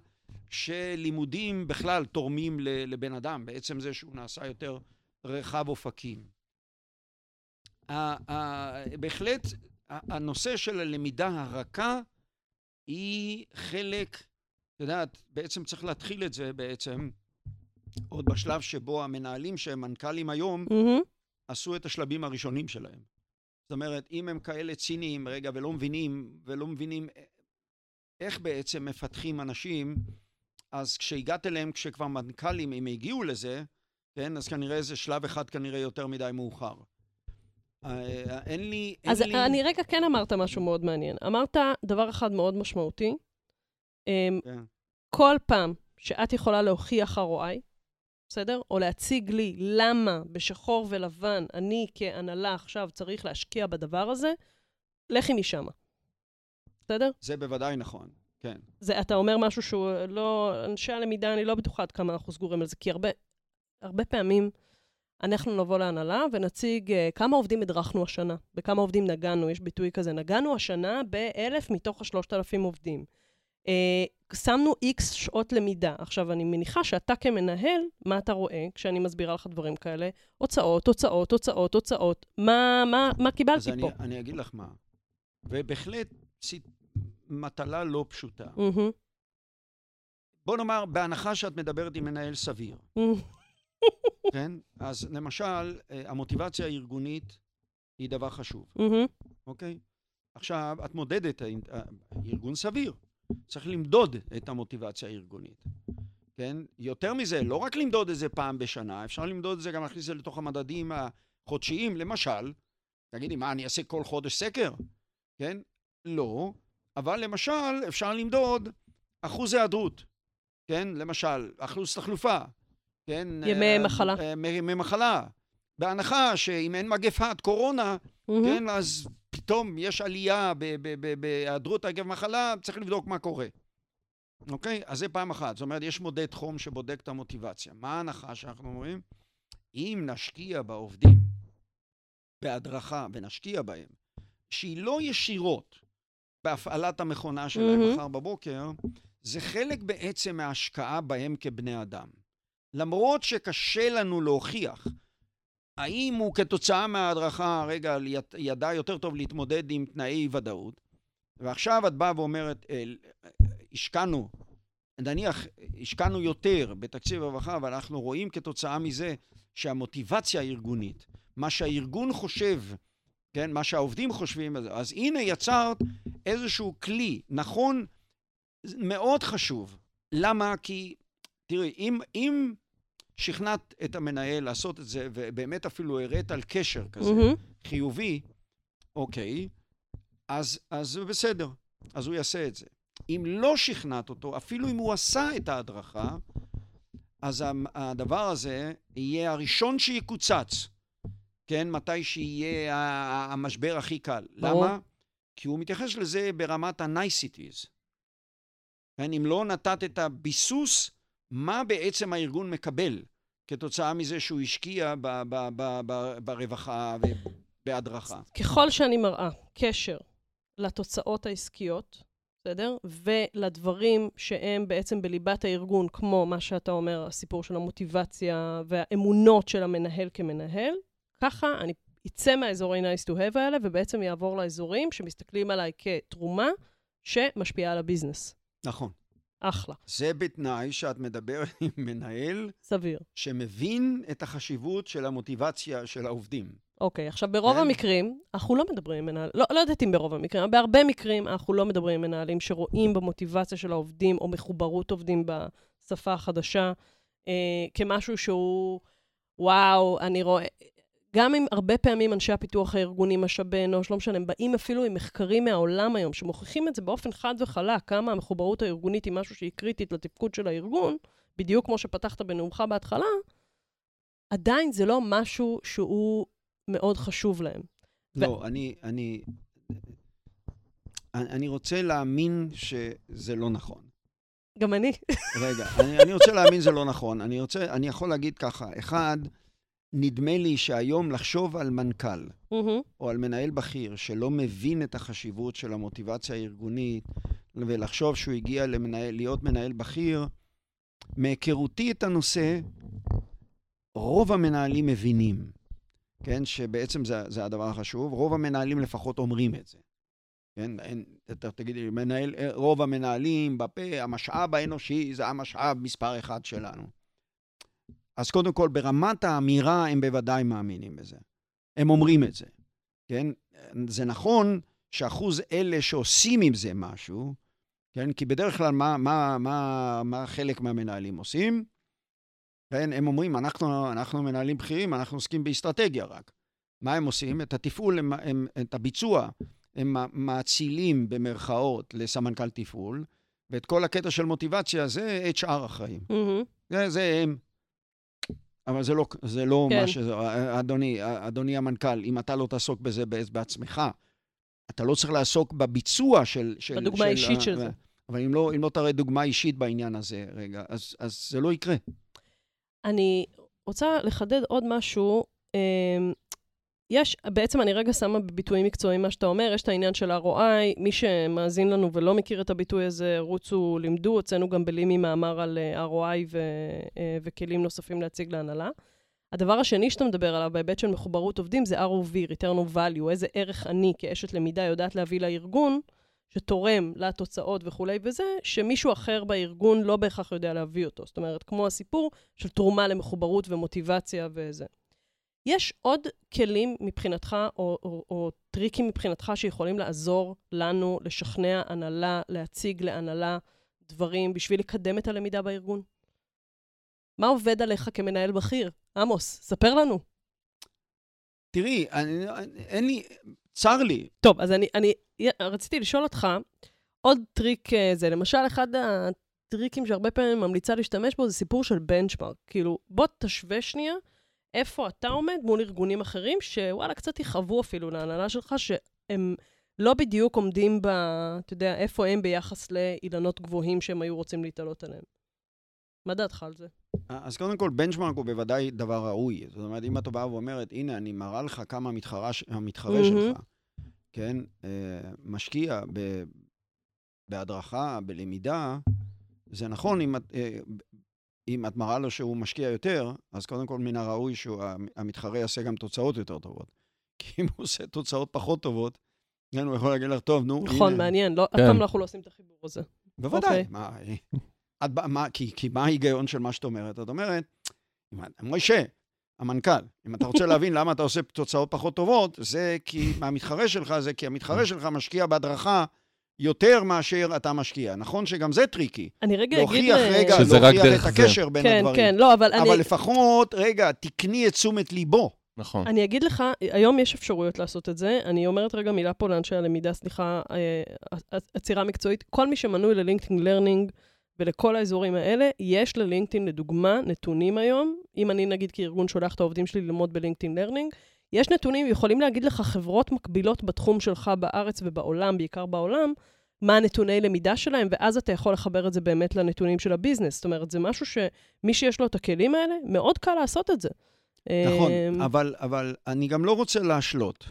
שלימודים בכלל תורמים לבן אדם, בעצם זה שהוא נעשה יותר רחב אופקים. בהחלט, הנושא של הלמידה הרכה היא חלק, את יודעת, בעצם צריך להתחיל את זה בעצם עוד בשלב שבו המנהלים שהם מנכ"לים היום, מהמם. עשו את השלבים הראשונים שלהם. זאת אומרת, אם הם כאלה ציניים רגע ולא מבינים, ולא מבינים איך בעצם מפתחים אנשים, אז כשהגעת אליהם, כשכבר מנכ"לים, אם הגיעו לזה, כן, אז כנראה זה שלב אחד כנראה יותר מדי מאוחר. אה, אין לי, אין אז לי... אני רגע כן אמרת משהו מאוד מעניין. אמרת דבר אחד מאוד משמעותי. אמ, כן. כל פעם שאת יכולה להוכיח ROI, בסדר? או להציג לי למה בשחור ולבן אני כהנהלה עכשיו צריך להשקיע בדבר הזה, לכי משם. בסדר? זה בוודאי נכון, כן. זה, אתה אומר משהו שהוא לא... אנשי הלמידה, אני לא בטוחה עד כמה אנחנו סגורים על זה, כי הרבה, הרבה פעמים אנחנו נבוא להנהלה ונציג uh, כמה עובדים הדרכנו השנה, בכמה עובדים נגענו, יש ביטוי כזה, נגענו השנה באלף מתוך השלושת אלפים עובדים. Uh, שמנו איקס שעות למידה. עכשיו, אני מניחה שאתה כמנהל, מה אתה רואה כשאני מסבירה לך דברים כאלה? הוצאות, הוצאות, הוצאות, הוצאות. מה, מה, מה אז קיבלתי אני, פה? אני אגיד לך מה. ובהחלט מטלה לא פשוטה. מהמם, בוא נאמר, בהנחה שאת מדברת עם מנהל סביר, מהמם, כן? אז למשל, אה, המוטיבציה הארגונית היא דבר חשוב, מהמם, אוקיי? עכשיו, את מודדת, אה, ארגון סביר. צריך למדוד את המוטיבציה הארגונית, כן? יותר מזה, לא רק למדוד את זה פעם בשנה, אפשר למדוד את זה, גם להכניס את זה לתוך המדדים החודשיים. למשל, תגידי, מה, אני אעשה כל חודש סקר? כן? לא, אבל למשל, אפשר למדוד אחוז היעדרות, כן? למשל, אחוז תחלופה, כן? ימי אה, מחלה. אה, ימי מחלה. בהנחה שאם אין מגפת קורונה, מהמם. כן, אז פתאום יש עלייה בהיעדרות עקב מחלה, צריך לבדוק מה קורה. אוקיי? אז זה פעם אחת. זאת אומרת, יש מודד חום שבודק את המוטיבציה. מה ההנחה שאנחנו אומרים? אם נשקיע בעובדים בהדרכה ונשקיע בהם, שהיא לא ישירות בהפעלת המכונה שלהם מהמם. מחר בבוקר, זה חלק בעצם מההשקעה בהם כבני אדם. למרות שקשה לנו להוכיח האם הוא כתוצאה מההדרכה, רגע, יד- ידע יותר טוב להתמודד עם תנאי ודאות, ועכשיו את באה ואומרת, אל, השקענו, נניח, השקענו יותר בתקציב הרווחה, ואנחנו רואים כתוצאה מזה שהמוטיבציה הארגונית, מה שהארגון חושב, כן, מה שהעובדים חושבים, אז הנה יצרת איזשהו כלי, נכון, מאוד חשוב. למה? כי, תראי, אם, אם שכנעת את המנהל לעשות את זה, ובאמת אפילו הראת על קשר כזה, מהמם. חיובי, אוקיי, אז, אז בסדר, אז הוא יעשה את זה. אם לא שכנעת אותו, אפילו אם הוא עשה את ההדרכה, אז הדבר הזה יהיה הראשון שיקוצץ, כן? מתי שיהיה המשבר הכי קל. ברור. למה? כי הוא מתייחס לזה ברמת ה-niceties. כן? אם לא נתת את הביסוס, מה בעצם הארגון מקבל כתוצאה מזה שהוא השקיע ב- ב- ב- ב- ברווחה ובהדרכה. ככל שאני מראה קשר לתוצאות העסקיות, בסדר? ולדברים שהם בעצם בליבת הארגון, כמו מה שאתה אומר, הסיפור של המוטיבציה והאמונות של המנהל כמנהל, ככה אני אצא מהאזורי nice to have האלה, ובעצם יעבור לאזורים שמסתכלים עליי כתרומה שמשפיעה על הביזנס. נכון. אחלה, זה בתנאי שאת מדברת עם מנהל סביר. שמבין את החשיבות של המוטיבציה של העובדים. אוקיי, עכשיו ברוב כן. המקרים, אנחנו לא מדברים עם מנהלים, לא, לא יודעת אם ברוב המקרים, אבל בהרבה מקרים אנחנו לא מדברים עם מנהלים שרואים במוטיבציה של העובדים או מחוברות עובדים בשפה החדשה אה, כמשהו שהוא, וואו, אני רואה... גם אם הרבה פעמים אנשי הפיתוח הארגוני, משאבי אנוש, לא משנה, הם באים אפילו עם מחקרים מהעולם היום, שמוכיחים את זה באופן חד וחלק, כמה המחוברות הארגונית היא משהו שהיא קריטית לתפקוד של הארגון, בדיוק כמו שפתחת בנאומך בהתחלה, עדיין זה לא משהו שהוא מאוד חשוב להם. לא, אני, אני, אני אני רוצה להאמין שזה לא נכון. גם אני. רגע, אני, אני רוצה להאמין שזה לא נכון. אני רוצה, אני יכול להגיד ככה, אחד, נדמה לי שהיום לחשוב על מנכ"ל מהמם. או על מנהל בכיר שלא מבין את החשיבות של המוטיבציה הארגונית ולחשוב שהוא הגיע למנהל, להיות מנהל בכיר, מהיכרותי את הנושא, רוב המנהלים מבינים. כן, שבעצם זה, זה הדבר החשוב. רוב המנהלים לפחות אומרים את זה. כן, אין, אתה תגיד לי, מנהל, רוב המנהלים בפה, המשאב האנושי זה המשאב מספר אחד שלנו. אז קודם כל, ברמת האמירה הם בוודאי מאמינים בזה. הם אומרים את זה, כן? זה נכון שאחוז אלה שעושים עם זה משהו, כן? כי בדרך כלל מה, מה, מה, מה חלק מהמנהלים עושים? כן? הם אומרים, אנחנו, אנחנו מנהלים בכירים, אנחנו עוסקים באסטרטגיה רק. מה הם עושים? את התפעול, הם, הם, את הביצוע, הם מאצילים במרכאות לסמנכ"ל תפעול, ואת כל הקטע של מוטיבציה זה HR אחראים. מהמם. זה, זה הם. אבל זה לא, זה לא כן. מה ש... אדוני, אדוני המנכ"ל, אם אתה לא תעסוק בזה בעצמך, אתה לא צריך לעסוק בביצוע של... של בדוגמה של, האישית ה- של זה. אבל אם לא, אם לא תראה דוגמה אישית בעניין הזה, רגע, אז, אז זה לא יקרה. אני רוצה לחדד עוד משהו. יש, בעצם אני רגע שמה בביטויים מקצועיים מה שאתה אומר, יש את העניין של ROI, מי שמאזין לנו ולא מכיר את הביטוי הזה, רוצו, לימדו, הוצאנו גם בלימי מאמר על אה, ROI ו, אה, וכלים נוספים להציג להנהלה. הדבר השני שאתה מדבר עליו בהיבט של מחוברות עובדים זה ROV, return of value, איזה ערך אני כאשת למידה יודעת להביא לארגון, שתורם לתוצאות וכולי וזה, שמישהו אחר בארגון לא בהכרח יודע להביא אותו. זאת אומרת, כמו הסיפור של תרומה למחוברות ומוטיבציה וזה. יש עוד כלים מבחינתך, או, או, או טריקים מבחינתך, שיכולים לעזור לנו לשכנע הנהלה, להציג להנהלה דברים בשביל לקדם את הלמידה בארגון? מה עובד עליך כמנהל בכיר? עמוס, ספר לנו. תראי, אני, אין לי, צר לי, טוב, אז אני, אני רציתי לשאול אותך, עוד טריק אה, זה, למשל, אחד הטריקים שהרבה פעמים אני ממליצה להשתמש בו, זה סיפור של benchmark. כאילו, בוא תשווה שנייה איפה אתה עומד מול ארגונים אחרים, שוואלה, קצת יכאבו אפילו להנהלה שלך, שהם לא בדיוק עומדים ב... אתה יודע, איפה הם ביחס לאילנות גבוהים שהם היו רוצים להתעלות עליהם. מה דעתך על זה? אז קודם כל, בנצ'מרק הוא בוודאי דבר ראוי. זאת אומרת, אם אתה באה ואומרת, הנה, אני מראה לך כמה המתחרה, המתחרה מהמם. שלך, כן, אה, משקיע ב, בהדרכה, בלמידה, זה נכון, אם את, אה, אם את מראה לו שהוא משקיע יותר, אז קודם כל, מן הראוי שהמתחרה יעשה גם תוצאות יותר טובות. כי אם הוא עושה תוצאות פחות טובות, כן, הוא יכול להגיד לך, טוב, נו, נכון, הנה. מעניין, לא, אף כן. פעם אנחנו לא עושים את החיבור הזה. בוודאי. אוקיי. מה, את, מה, כי, כי מה ההיגיון של מה שאת אומרת? את אומרת, מוישה, המנכ"ל, אם אתה רוצה להבין למה אתה עושה תוצאות פחות טובות, זה כי, מהמתחרה שלך, זה כי המתחרה שלך משקיע בהדרכה יותר מאשר אתה משקיע. נכון שגם זה טריקי. אני רגע אגיד... להוכיח, אה, רגע, שזה רק להוכיח את זה. הקשר בין כן, הדברים. כן, לא, אבל אני... אבל לפחות, רגע, תקני את תשומת ליבו. נכון. אני אגיד לך, היום יש אפשרויות לעשות את זה. אני אומרת רגע מילה פה לאנשי הלמידה, סליחה, אה, עצירה מקצועית. כל מי שמנוי ללינקדאין לרנינג ולכל האזורים האלה, יש ללינקדאין, לדוגמה, נתונים היום. אם אני, נגיד, כארגון שולח את העובדים שלי ללמוד בלינקדאין לרנינג, יש נתונים, יכולים להגיד לך חברות מקבילות בתחום שלך בארץ ובעולם, בעיקר בעולם, מה הנתוני למידה שלהם, ואז אתה יכול לחבר את זה באמת לנתונים של הביזנס. זאת אומרת, זה משהו שמי שיש לו את הכלים האלה, מאוד קל לעשות את זה. נכון, אמ, אבל, אבל אני גם לא רוצה להשלות.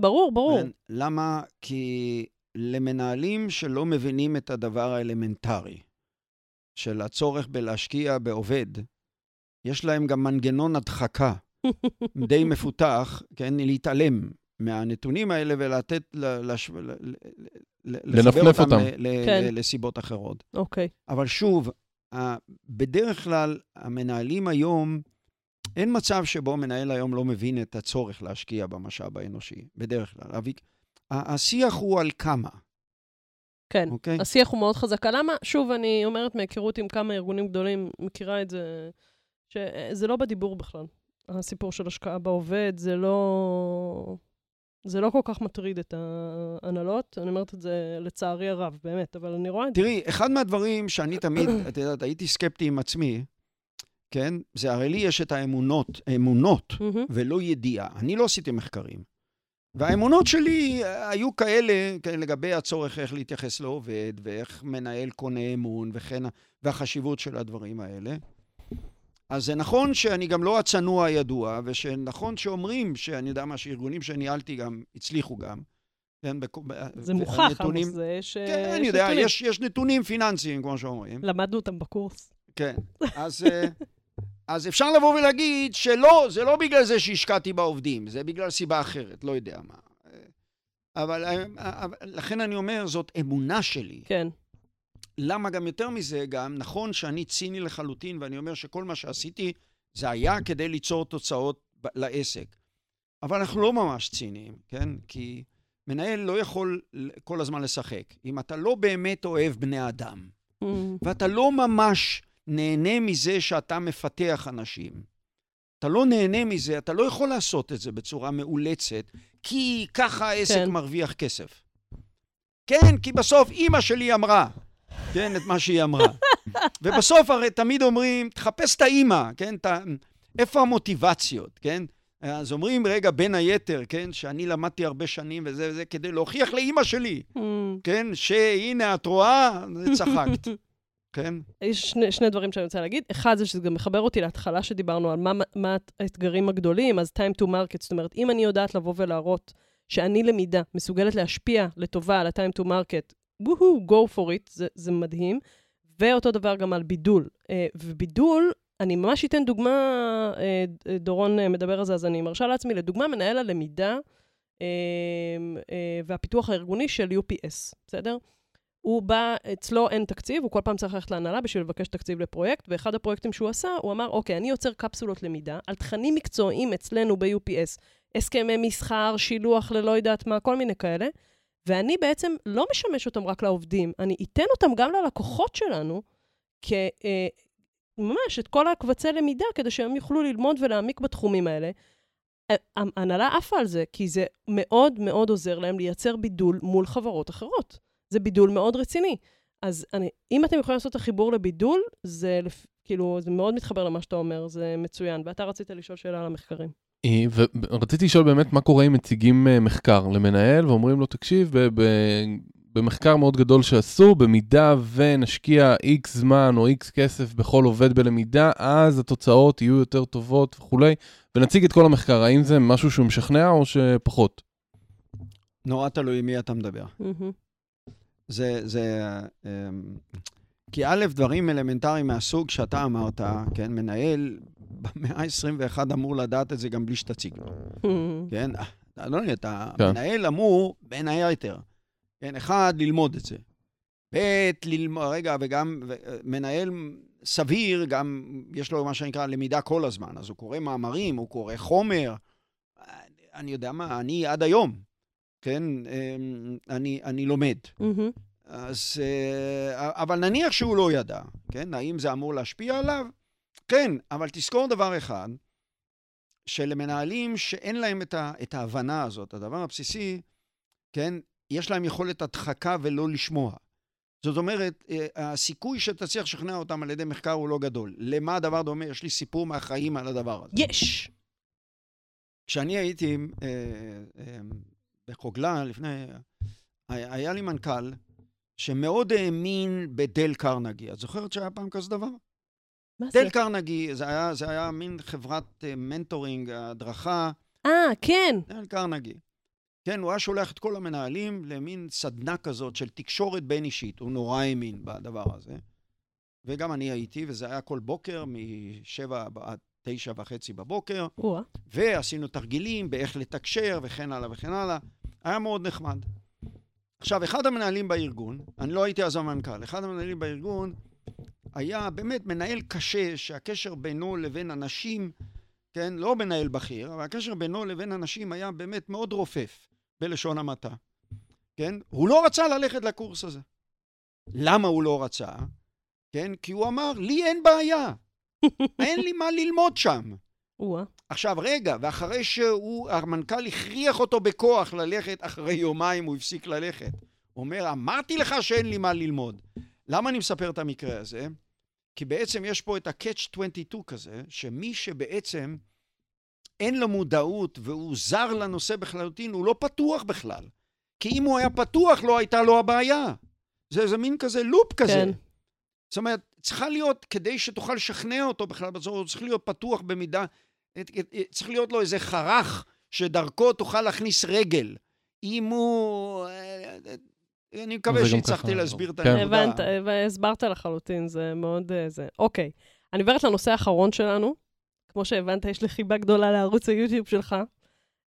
ברור, ברור. למה? כי למנהלים שלא מבינים את הדבר האלמנטרי של הצורך בלהשקיע בעובד, יש להם גם מנגנון הדחקה די מפותח, כן, להתעלם מהנתונים האלה ולתת, ל- לש... ל- ל- ל- לחבר לנפנף אותם אותם. ל- ל- כן. לסיבות אחרות. אוקיי. אבל שוב, בדרך כלל המנהלים היום, אין מצב שבו מנהל היום לא מבין את הצורך להשקיע במשאב האנושי, בדרך כלל. השיח הוא על כמה, כן. אוקיי? השיח הוא מאוד חזק. למה? שוב, אני אומרת מהיכרות עם כמה ארגונים גדולים, מכירה את זה, שזה לא בדיבור בכלל. הסיפור של השקעה בעובד, זה לא... זה לא כל כך מטריד את ההנהלות. אני אומרת את זה לצערי הרב, באמת, אבל אני רואה את זה. תראי, אחד מהדברים שאני תמיד, את יודעת, הייתי סקפטי עם עצמי, כן? זה הרי לי יש את האמונות, אמונות. ולא ידיעה. אני לא עשיתי מחקרים. והאמונות שלי היו כאלה, כן, לגבי הצורך איך להתייחס לעובד, ואיך מנהל קונה אמון, וכן, והחשיבות של הדברים האלה. אז זה נכון שאני גם לא הצנוע הידוע, ושנכון שאומרים, שאני יודע מה, שארגונים שניהלתי גם, הצליחו גם. כן, בכ... זה מוכח, עמוס, זה יש... כן, יש אני יודע, נתונים. יש, יש נתונים פיננסיים, כמו שאומרים. למדנו אותם בקורס. כן, אז, אה, אז אפשר לבוא ולהגיד שלא, זה לא בגלל זה שהשקעתי בעובדים, זה בגלל סיבה אחרת, לא יודע מה. אבל, אבל לכן אני אומר, זאת אמונה שלי. כן. למה גם יותר מזה, גם נכון שאני ציני לחלוטין, ואני אומר שכל מה שעשיתי זה היה כדי ליצור תוצאות לעסק. אבל אנחנו לא ממש ציניים, כן? כי מנהל לא יכול כל הזמן לשחק. אם אתה לא באמת אוהב בני אדם, Mm. ואתה לא ממש נהנה מזה שאתה מפתח אנשים, אתה לא נהנה מזה, אתה לא יכול לעשות את זה בצורה מאולצת, כי ככה העסק כן. מרוויח כסף. כן, כי בסוף אימא שלי אמרה, כן, את מה שהיא אמרה. ובסוף הרי תמיד אומרים, תחפש את האימא, כן? ת... איפה המוטיבציות, כן? אז אומרים, רגע, בין היתר, כן, שאני למדתי הרבה שנים וזה וזה, כדי להוכיח לאימא שלי, Mm. כן, שהנה, את רואה, צחקת, כן? יש שני, שני דברים שאני רוצה להגיד. אחד זה שזה גם מחבר אותי להתחלה שדיברנו על מה, מה האתגרים הגדולים, אז time to market, זאת אומרת, אם אני יודעת לבוא ולהראות שאני למידה מסוגלת להשפיע לטובה על ה-time to market, וואו, go for it, זה, זה מדהים. ואותו דבר גם על בידול. אה, ובידול, אני ממש אתן דוגמה, אה, דורון אה, מדבר על זה, אז אני מרשה לעצמי, לדוגמה, מנהל הלמידה והפיתוח הארגוני של UPS, בסדר? הוא בא, אצלו אין תקציב, הוא כל פעם צריך ללכת להנהלה בשביל לבקש תקציב לפרויקט, ואחד הפרויקטים שהוא עשה, הוא אמר, אוקיי, אני יוצר קפסולות למידה על תכנים מקצועיים אצלנו ב-UPS, הסכמי מסחר, שילוח ללא יודעת מה, כל מיני כאלה, ואני בעצם לא משמש אותם רק לעובדים, אני אתן אותם גם ללקוחות שלנו, כ... אה, את כל הקבצי למידה, כדי שהם יוכלו ללמוד ולהעמיק בתחומים האלה. ההנהלה עפה על זה, כי זה מאוד מאוד עוזר להם לייצר בידול מול חברות אחרות. זה בידול מאוד רציני. אז אני, אם אתם יכולים לעשות את החיבור לבידול, זה כאילו, זה מאוד מתחבר למה שאתה אומר, זה מצוין. ואתה רצית לשאול שאלה על המחקרים. ורציתי לשאול באמת מה קורה אם מציגים אה, מחקר למנהל ואומרים לו, תקשיב, ב- ב- במחקר מאוד גדול שעשו, במידה ונשקיע איקס זמן או איקס כסף בכל עובד בלמידה, אז התוצאות יהיו יותר טובות וכולי, ונציג את כל המחקר, האם זה משהו שהוא משכנע או שפחות? נורא תלוי מי אתה מדבר. מהמם. זה, זה, אמ, כי א', דברים אלמנטריים מהסוג שאתה אמרת, כן, מנהל במאה ה-21 אמור לדעת את זה גם בלי שתציג לו, מהמם. כן? אתה לא יודע, אתה כן. מנהל אמור, בין היתר, כן, אחד, ללמוד את זה. ב', ללמוד, רגע, וגם ו- מנהל סביר, גם יש לו מה שנקרא למידה כל הזמן, אז הוא קורא מאמרים, הוא קורא חומר. אני יודע מה, אני עד היום, כן, אמ, אני, אני לומד. מהמם. אז, אה, אבל נניח שהוא לא ידע, כן? האם זה אמור להשפיע עליו? כן, אבל תזכור דבר אחד, שלמנהלים שאין להם את, ה, את ההבנה הזאת, הדבר הבסיסי, כן? יש להם יכולת הדחקה ולא לשמוע. זאת אומרת, אה, הסיכוי שתצליח לשכנע אותם על ידי מחקר הוא לא גדול. למה הדבר דומה? יש לי סיפור מהחיים על הדבר הזה. יש! כשאני הייתי אה, אה, בחוגלה לפני... היה היה לי מנכ"ל שמאוד האמין בדל קרנגי. את זוכרת שהיה פעם כזה דבר? מה זה? דל קרנגי, זה היה, זה היה מין חברת אה, mentoring, הדרכה, אה, כן. דל קרנגי. כן, הוא היה שולח את כל המנהלים למין סדנה כזאת של תקשורת בין-אישית. הוא נורא האמין בדבר הזה. וגם אני הייתי, וזה היה כל בוקר, משבע עד תשע וחצי בבוקר. או-אה. ועשינו תרגילים באיך לתקשר וכן הלאה וכן הלאה. היה מאוד נחמד. עכשיו, אחד המנהלים בארגון, אני לא הייתי אז המנכ"ל, אחד המנהלים בארגון היה באמת מנהל קשה, שהקשר בינו לבין אנשים, כן, לא מנהל בכיר, אבל הקשר בינו לבין אנשים היה באמת מאוד רופף, בלשון המעטה. כן? הוא לא רצה ללכת לקורס הזה. למה הוא לא רצה? כן? כי הוא אמר, לי אין בעיה, אין לי מה ללמוד שם. או-אה. עכשיו, רגע, ואחרי שהוא, המנכ"ל הכריח אותו בכוח ללכת, אחרי יומיים הוא הפסיק ללכת. הוא אומר, אמרתי לך שאין לי מה ללמוד. למה אני מספר את המקרה הזה? כי בעצם יש פה את ה-catch 22 כזה, שמי שבעצם אין לו מודעות והוא זר לנושא בכללותין, הוא לא פתוח בכלל. כי אם הוא היה פתוח, לא הייתה לו הבעיה. זה איזה מין כזה לופ כזה. כן. זאת אומרת, צריכה להיות, כדי שתוכל לשכנע אותו בכלל בצורה, הוא צריך להיות פתוח במידה, צריך להיות לו איזה חרך שדרכו תוכל להכניס רגל. אם הוא... אה, אני מקווה שהצלחתי ככה, להסביר את כן. הנקודה. הבנת, הבנ- הסברת לחלוטין, זה מאוד... אה, זה. אוקיי. אני עוברת לנושא האחרון שלנו. כמו שהבנת, יש לי חיבה גדולה לערוץ היוטיוב שלך.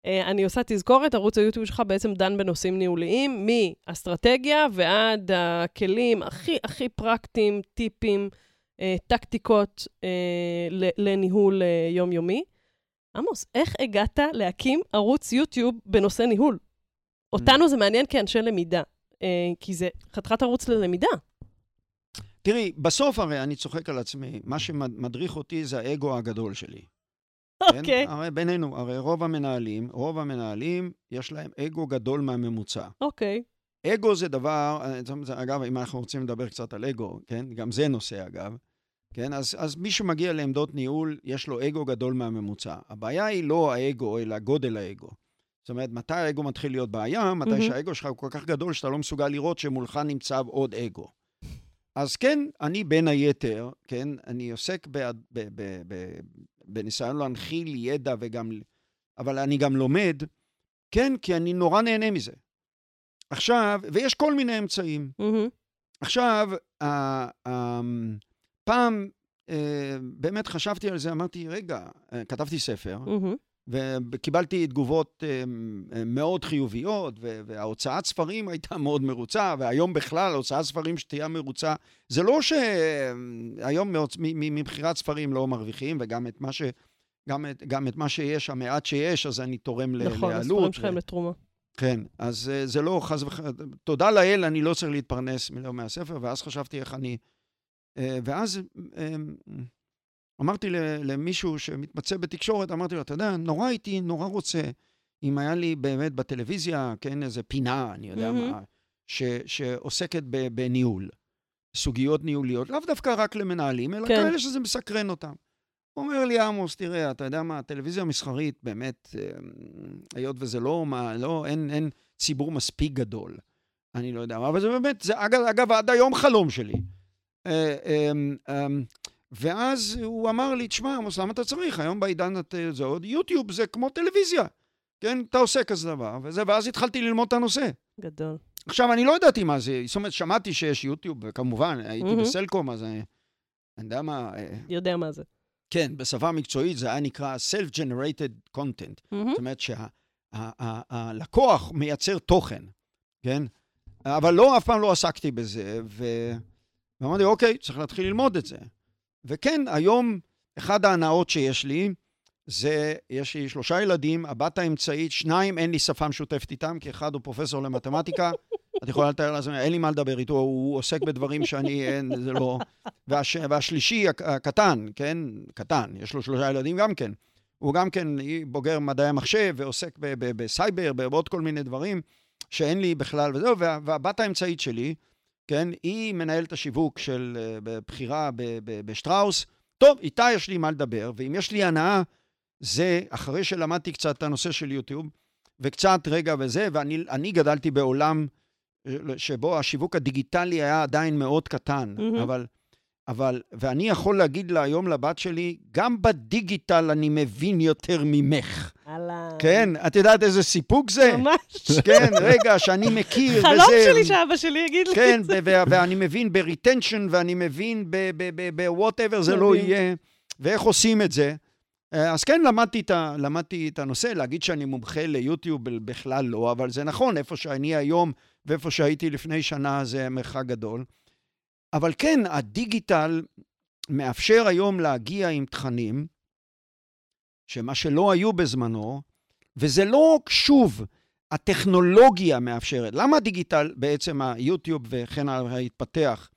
אה, אני עושה תזכורת, ערוץ היוטיוב שלך בעצם דן בנושאים ניהוליים, מאסטרטגיה ועד הכלים הכי הכי פרקטיים, טיפים, אה, טקטיקות אה, ל- לניהול אה, יומיומי. עמוס, איך הגעת להקים ערוץ יוטיוב בנושא ניהול? אותנו זה מעניין כאנשי למידה, אה, כי זה חתיכת ערוץ ללמידה. תראי, בסוף הרי אני צוחק על עצמי, מה שמדריך אותי זה האגו הגדול שלי. כן? אוקיי, הרי בינינו, הרי רוב המנהלים, רוב המנהלים, יש להם אגו גדול מהממוצע. אוקיי. אגו זה דבר, אה, אגב, אם אנחנו רוצים לדבר קצת על אגו, כן? גם זה נושא, אגב. כן? אז, אז מי שמגיע לעמדות ניהול, יש לו אגו גדול מהממוצע. הבעיה היא לא האגו, אלא גודל האגו. זאת אומרת, מתי האגו מתחיל להיות בעיה? מתי מהמם. שהאגו שלך הוא כל כך גדול שאתה לא מסוגל לראות שמולך נמצא עוד אגו. אז כן, אני בין היתר, כן, אני עוסק ב, ב, ב, ב, בניסיון להנחיל ידע וגם, אבל אני גם לומד, כן, כי אני נורא נהנה מזה. עכשיו, ויש כל מיני אמצעים. מהמם. עכשיו, ה- ה- פעם אה, באמת חשבתי על זה, אמרתי, רגע, אה, כתבתי ספר. וקיבלתי תגובות אה, אה, מאוד חיוביות, וההוצאת ספרים הייתה מאוד מרוצה, והיום בכלל, הוצאת ספרים שתהיה מרוצה, זה לא שהיום ממכירת ספרים לא מרוויחים, וגם את מה ש... גם את, גם את מה שיש, המעט שיש, אז אני תורם נכון, לעלות. הספרים ו- שלך הם לתרומה. כן, אז אה, זה לא חס וחלילה, תודה לאל, אני לא צריך להתפרנס מלא מהספר, ואז חשבתי איך אני... אה, ואז אה, אמרתי למישהו שמתמצא בתקשורת, אמרתי לו, אתה יודע, נורא הייתי, נורא רוצה, אם היה לי באמת בטלוויזיה, כן, איזה פינה, אני יודע מהמם. מה, ש, שעוסקת בניהול, סוגיות ניהוליות, לאו דווקא רק למנהלים, אלא כן. כאלה שזה מסקרן אותם. אומר לי, עמוס, תראה, אתה יודע מה, הטלוויזיה המסחרית, באמת, אה, היות וזה לא, מה, לא, אין, אין ציבור מספיק גדול. אני לא יודע מה, אבל זה באמת, זה אגב, אגב עד היום חלום שלי. אה, אה, אה, ואז הוא אמר לי, תשמע, עמוס, למה אתה צריך? היום בעידן הזה עוד יוטיוב זה כמו טלוויזיה. כן, אתה עושה כזה דבר, וזה, ואז התחלתי ללמוד את הנושא. גדול. עכשיו, אני לא ידעתי מה זה, זאת אומרת, שמעתי שיש יוטיוב, וכמובן, הייתי מהמם. בסלקום, אז אני, אני יודע מה, אה, יודע מה זה. כן, בשפה מקצועית זה היה נקרא Self-Generated Content. מהמם. זאת אומרת שהלקוח מייצר תוכן, כן? אבל לא, אף פעם לא עסקתי בזה, ו... ואמרתי, אוקיי, צריך להתחיל ללמוד את זה. וכן, היום, אחד ההנאות שיש לי, זה, יש לי שלושה ילדים, הבת האמצעית, שניים, אין לי שפה משותפת איתם, כי אחד הוא פרופסור למתמטיקה, את יכולה לתאר לעצמך, אין לי מה לדבר איתו, הוא עוסק בדברים שאני, אין, זה לא... והש, והשלישי, הק- הקטן, כן? קטן, יש לו שלושה ילדים גם כן. הוא גם כן בוגר מדעי המחשב ועוסק בסייבר, בעוד כל מיני דברים שאין לי בכלל, וזהו, וה, והבת האמצעית שלי, כן, היא מנהלת השיווק של אה, בחירה בשטראוס. טוב, איתה יש לי מה לדבר, ואם יש לי הנאה, זה אחרי שלמדתי קצת את הנושא של יוטיוב, וקצת רגע וזה, ואני אני גדלתי בעולם אה, שבו השיווק הדיגיטלי היה עדיין מאוד קטן, מהמם. אבל... אבל, ואני יכול להגיד לה היום לבת שלי, גם בדיגיטל אני מבין יותר ממך. אהלן. כן, את יודעת איזה סיפוק זה? ממש. כן, רגע, שאני מכיר, וזה... חלום שלי שאבא שלי יגיד לי כן, את זה. ו- ואני מבין ב-retension, ואני מבין ב-whatever זה לא. יהיה, ואיך עושים את זה. אה, אז כן, למדתי את, ה- למדתי את הנושא, להגיד שאני מומחה ליוטיוב בכלל לא, אבל זה נכון, איפה שאני היום ואיפה שהייתי לפני שנה זה מרחק גדול. אבל כן, הדיגיטל מאפשר היום להגיע עם תכנים, שמה שלא היו בזמנו, וזה לא, שוב, הטכנולוגיה מאפשרת. למה הדיגיטל, בעצם היוטיוב וכן הלאה, התפתח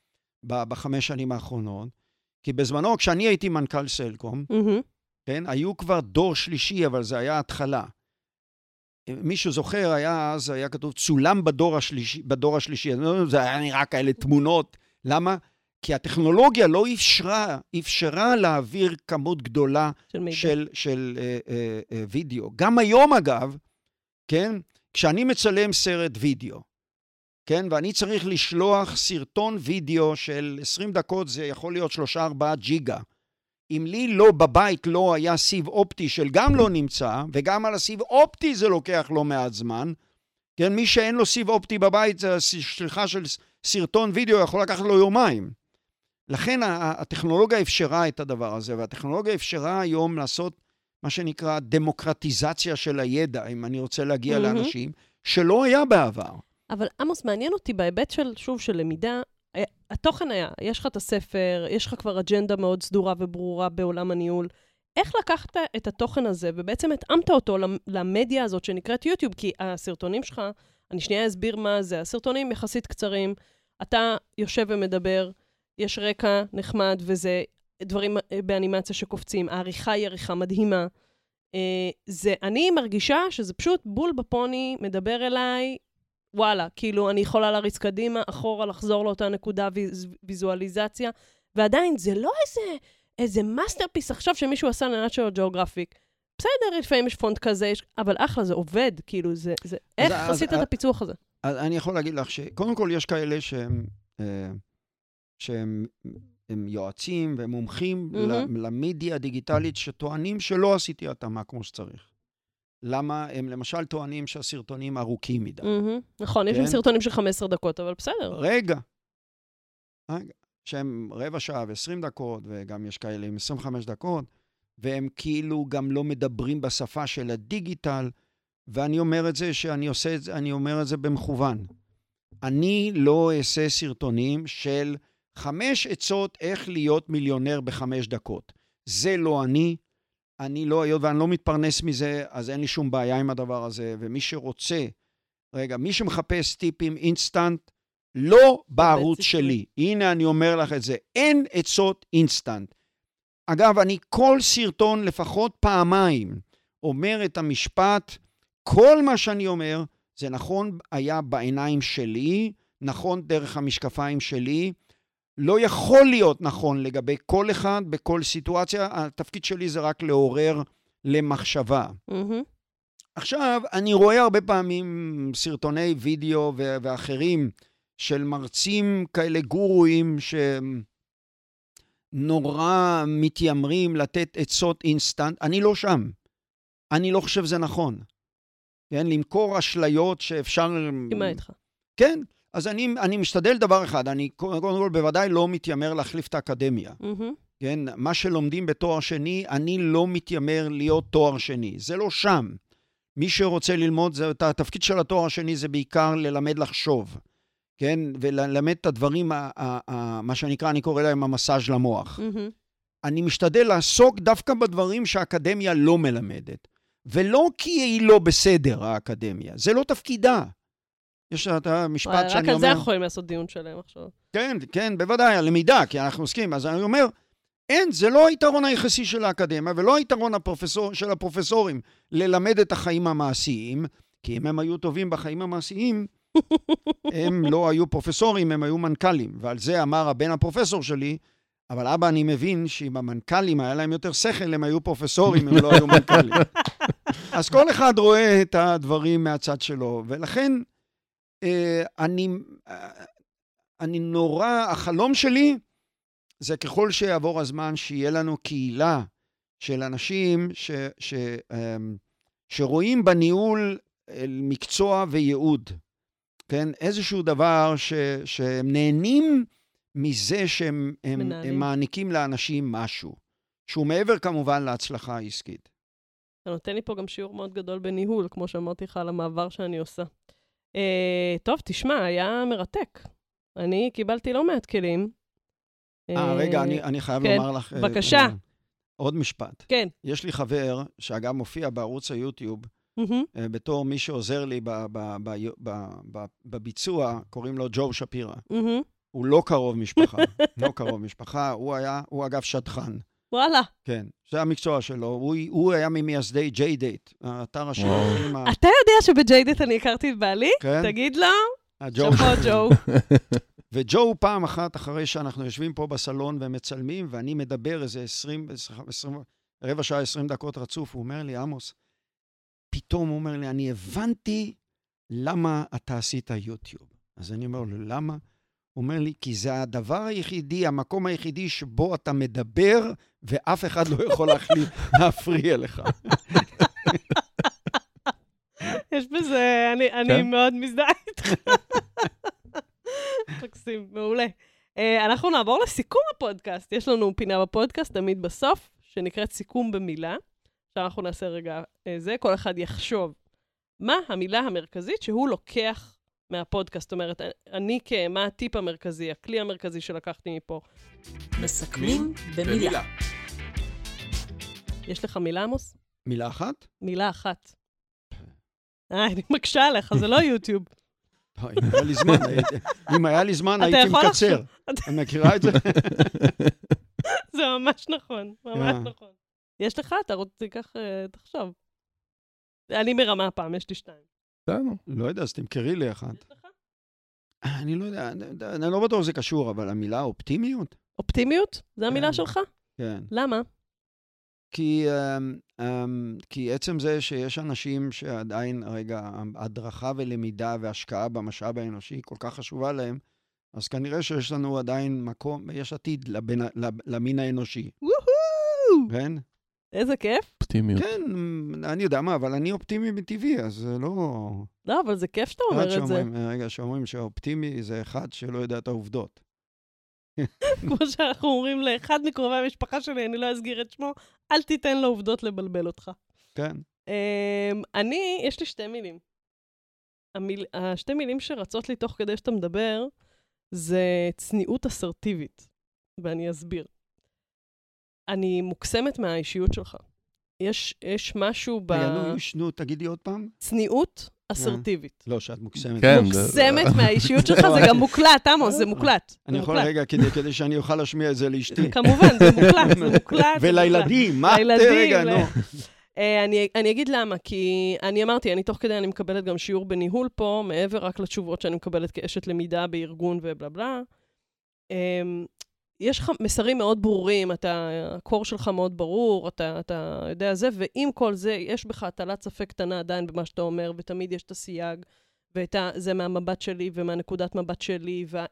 בחמש שנים האחרונות? כי בזמנו, כשאני הייתי מנכ"ל סלקום, מהמם. כן, היו כבר דור שלישי, אבל זה היה התחלה. מישהו זוכר, היה אז, היה כתוב, צולם בדור השלישי, בדור השלישי. זה היה נראה כאלה תמונות. למה? כי הטכנולוגיה לא אפשרה, אפשרה להעביר כמות גדולה של מידע. של, של אה, אה, אה, וידאו. גם היום, אגב, כן, כשאני מצלם סרט וידאו, כן, ואני צריך לשלוח סרטון וידאו של 20 דקות, זה יכול להיות 3-4 ג'יגה. אם לי לא בבית לא היה סיב אופטי של גם לא נמצא, וגם על הסיב אופטי זה לוקח לא מעט זמן, כן, מי שאין לו סיב אופטי בבית, שליחה של סרטון וידאו יכול לקחת לו יומיים. לכן הטכנולוגיה אפשרה את הדבר הזה, והטכנולוגיה אפשרה היום לעשות מה שנקרא דמוקרטיזציה של הידע, אם אני רוצה להגיע מהמם. לאנשים, שלא היה בעבר. אבל עמוס, מעניין אותי בהיבט של, שוב, של למידה, אה, התוכן היה, יש לך את הספר, יש לך כבר אג'נדה מאוד סדורה וברורה בעולם הניהול. איך לקחת את התוכן הזה ובעצם התאמת אותו למ- למדיה הזאת שנקראת יוטיוב? כי הסרטונים שלך, אני שנייה אסביר מה זה, הסרטונים יחסית קצרים, אתה יושב ומדבר, יש רקע נחמד וזה דברים אה, באנימציה שקופצים, העריכה היא עריכה מדהימה. אה, זה, אני מרגישה שזה פשוט בול בפוני, מדבר אליי, וואלה, כאילו, אני יכולה להריץ קדימה, אחורה, לחזור לאותה נקודה ויז, ויזואליזציה, ועדיין, זה לא איזה, איזה masterpiece עכשיו שמישהו עשה לנשיונל ג'אוגרפיק. בסדר, לפעמים יש פונט כזה, יש, אבל אחלה, זה עובד, כאילו, זה... זה איך אז- עשית אז- את הפיצוח הזה? אז אני יכול להגיד לך שקודם כל יש כאלה שהם, אה, שהם הם יועצים ומומחים. ל- למדיה הדיגיטלית שטוענים שלא עשיתי התאמה כמו שצריך. למה? הם למשל טוענים שהסרטונים ארוכים מדי. מהמם. נכון, יש לי כן. סרטונים של 15 דקות, אבל בסדר. רגע. רגע. שהם רבע שעה ו-20 דקות, וגם יש כאלה עם 25 דקות, והם כאילו גם לא מדברים בשפה של הדיגיטל, ואני אומר את זה שאני עושה את זה, אני אומר את זה במכוון. אני לא אעשה סרטונים של חמש עצות איך להיות מיליונר בחמש דקות. זה לא אני. אני לא, היות ואני לא מתפרנס מזה, אז אין לי שום בעיה עם הדבר הזה, ומי שרוצה, רגע, מי שמחפש טיפים אינסטנט, לא בערוץ. שלי. הנה, אני אומר לך את זה. אין עצות אינסטנט. אגב, אני כל סרטון, לפחות פעמיים, אומר את המשפט, כל מה שאני אומר, זה נכון היה בעיניים שלי, נכון דרך המשקפיים שלי, לא יכול להיות נכון לגבי כל אחד בכל סיטואציה, התפקיד שלי זה רק לעורר למחשבה. מהמם. עכשיו, אני רואה הרבה פעמים סרטוני וידאו ואחרים של מרצים כאלה גורואים שנורא מתיימרים לתת עצות אינסטנט. אני לא שם. אני לא חושב שזה נכון. כן, למכור אשליות שאפשר... מסכימה איתך. כן, אז אני, אני משתדל דבר אחד, אני קודם כל בוודאי לא מתיימר להחליף את האקדמיה. מהמם. כן, מה שלומדים בתואר שני, אני לא מתיימר להיות תואר שני. זה לא שם. מי שרוצה ללמוד, זה, את התפקיד של התואר השני זה בעיקר ללמד לחשוב, כן? וללמד את הדברים, ה, ה, ה, מה שנקרא, אני קורא להם המסאז' למוח. מהמם. אני משתדל לעסוק דווקא בדברים שהאקדמיה לא מלמדת. ולא כי היא לא בסדר, האקדמיה. זה לא תפקידה. יש את המשפט שאני רק אומר... על זה יכולים לעשות דיון שלם עכשיו. כן, כן, בוודאי, הלמידה, כי אנחנו עוסקים. אז אני אומר, אין, זה לא היתרון היחסי של האקדמיה, ולא היתרון הפרופסור, של הפרופסורים ללמד את החיים המעשיים, כי אם הם היו טובים בחיים המעשיים, הם לא היו פרופסורים, הם היו מנכ"לים. ועל זה אמר הבן הפרופסור שלי, אבל אבא, אני מבין שאם המנכ"לים היה להם יותר שכל, הם היו פרופסורים, הם לא היו מנכ"לים. אז כל אחד רואה את הדברים מהצד שלו, ולכן אה, אני, אה, אני נורא, החלום שלי זה ככל שיעבור הזמן, שיהיה לנו קהילה של אנשים ש, ש, אמ, שרואים בניהול אה, מקצוע וייעוד, כן? איזשהו דבר ש, שהם נהנים מזה שהם הם. הם מעניקים לאנשים משהו, שהוא מעבר כמובן להצלחה העסקית. אתה נותן לי פה גם שיעור מאוד גדול בניהול, כמו שאמרתי לך על המעבר שאני עושה. אה, טוב, תשמע, היה מרתק. אני קיבלתי לא מעט כלים. אה, רגע, אני, אני חייב כן, לומר לך... אה, בבקשה. אה, עוד משפט. כן. יש לי חבר, שאגב מופיע בערוץ היוטיוב, מהמם. אה, בתור מי שעוזר לי ב- ב- ב- ב- ב- בביצוע, קוראים לו ג'ו שפירא. מהמם. הוא לא קרוב משפחה, לא קרוב משפחה, הוא היה, הוא אגב שטחן, וואלה. כן, זה המקצוע שלו. הוא, הוא היה ממייסדי ג'יי-דייט, האתר השידוכים ה... אתה יודע שבג'יידט אני הכרתי את בעלי? כן, תגיד לו. שאפו ג'ו. וג'ו פעם אחת, אחרי שאנחנו יושבים פה בסלון ומצלמים, ואני מדבר איזה 20, 20, רבע שעה, 20 דקות רצוף, הוא אומר לי, עמוס, פתאום הוא אומר לי, אני הבנתי למה אתה עשית יוטיוב. אז אני אומר לו, למה? הוא אומר לי, כי זה הדבר היחידי, המקום היחידי שבו אתה מדבר, ואף אחד לא יכול להחליט, להפריע לך. יש בזה, אני, אני כן. מאוד מזדהה איתך. מקסים, מעולה. אה, אנחנו נעבור לסיכום הפודקאסט. יש לנו פינה בפודקאסט, תמיד בסוף, שנקראת סיכום במילה. עכשיו אנחנו נעשה רגע אה, זה, כל אחד יחשוב מה המילה המרכזית שהוא לוקח מהפודקאסט. זאת אומרת, אני כ... מה הטיפ המרכזי, הכלי המרכזי שלקחתי מפה. מסכמים במילה. יש לך מילה, עמוס? מילה אחת? מילה אחת. אה, אני מקשה עליך, זה לא יוטיוב. לא, אם היה לי זמן, הייתי- אם היה לי זמן, אתה הייתי יכול מקצר. את מכירה את זה? זה ממש נכון, ממש אה. נכון. יש לך? אתה רוצה, תיקח, אה, תחשוב. אני מרמה הפעם, יש לי שתיים. בסדר. לא יודע, אז תמכרי לי אחת. יש לך? אני לא יודע, אני- לא בטוח שזה קשור, אבל המילה אופטימיות? אופטימיות? זו המילה כן. שלך? כן. למה? כי, אמ, אמ, כי עצם זה שיש אנשים שעדיין, רגע, הדרכה ולמידה והשקעה במשאב האנושי כל כך חשובה להם, אז כנראה שיש לנו עדיין מקום, יש עתיד לבן, לב- למין האנושי, וואו! כן? איזה כיף. אופטימיות. כן, אני יודע מה, אבל אני אופטימי מטבעי, אז זה לא... לא, אבל זה כיף שאתה אומר את זה. רגע, שאומרים שאופטימי זה אחד שלא יודע את העובדות. כמו שאנחנו אומרים לאחד מקרובי המשפחה שלי, אני לא אסגיר את שמו, אל תיתן לעובדות לבלבל אותך. כן. אמ, אני, יש לי שתי מילים. המיל, השתי מילים שרצות לי תוך כדי שאתה מדבר, זה צניעות אסרטיבית, ואני אסביר. אני מוקסמת מהאישיות שלך. יש, יש משהו רגע, נו, נו, תגידי עוד פעם. בצניעות אסרטיבית. לא, שאת מוקסמת. כן, מוקסמת מהאישיות שלך, זה גם מוקלט, עמוס, זה מוקלט. אני יכול. רגע, כדי כדי שאני אוכל להשמיע את זה לאשתי. כמובן, זה מוקלט, זה מוקלט. ולילדים, מה? לילדים, רגע, נו. אה, אני, אני אגיד למה, כי אני אמרתי, אני תוך כדי, אני מקבלת גם שיעור בניהול פה, מעבר רק לתשובות שאני מקבלת כאשת למידה בארגון ובלה בלה. יש לך מסרים מאוד ברורים, אתה, הקור שלך מאוד ברור, אתה, אתה יודע זה, ועם כל זה, יש בך הטלת ספק קטנה עדיין במה שאתה אומר, ותמיד יש את הסייג, ואת ה, זה מהמבט שלי ומהנקודת מבט שלי, וה...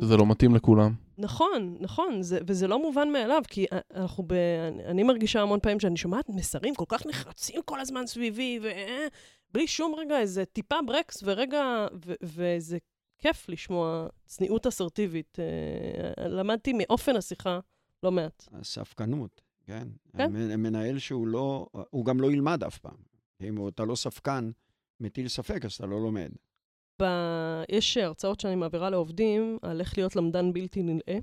זה לא מתאים לכולם. נכון, נכון, זה, וזה לא מובן מאליו, כי אנחנו ב... אני, אני מרגישה המון פעמים שאני שומעת מסרים כל כך נחרצים כל הזמן סביבי, ובלי שום רגע איזה טיפה ברקס, ורגע, ו, וזה כיף לשמוע צניעות אסרטיבית. אה, למדתי מאופן השיחה לא מעט. ספקנות, כן. כן. מנהל שהוא לא, הוא גם לא ילמד אף פעם. אם אתה לא ספקן, מטיל ספק, אז אתה לא לומד. ב... יש הרצאות שאני מעבירה לעובדים על איך להיות למדן בלתי נלאה,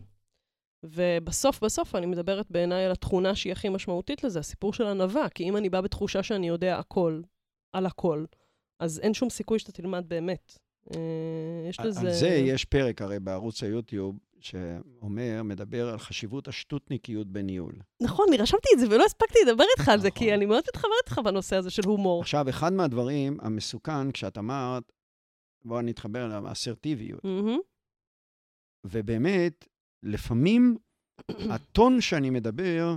ובסוף בסוף אני מדברת בעיניי על התכונה שהיא הכי משמעותית לזה, הסיפור של ענווה, כי אם אני באה בתחושה שאני יודע הכל, על הכל, אז אין שום סיכוי שאתה תלמד באמת. אה, יש לזה... על זה יש פרק הרי בערוץ היוטיוב, שאומר, מדבר על חשיבות השטותניקיות בניהול. נכון, אני רשמתי את זה ולא הספקתי לדבר איתך על זה, נכון. כי אני מאוד מתחברת איתך בנושא הזה של הומור. עכשיו, אחד מהדברים המסוכן, כשאת אמרת, בואו נתחבר לאסרטיביות, מהמם. ובאמת, לפעמים הטון שאני מדבר,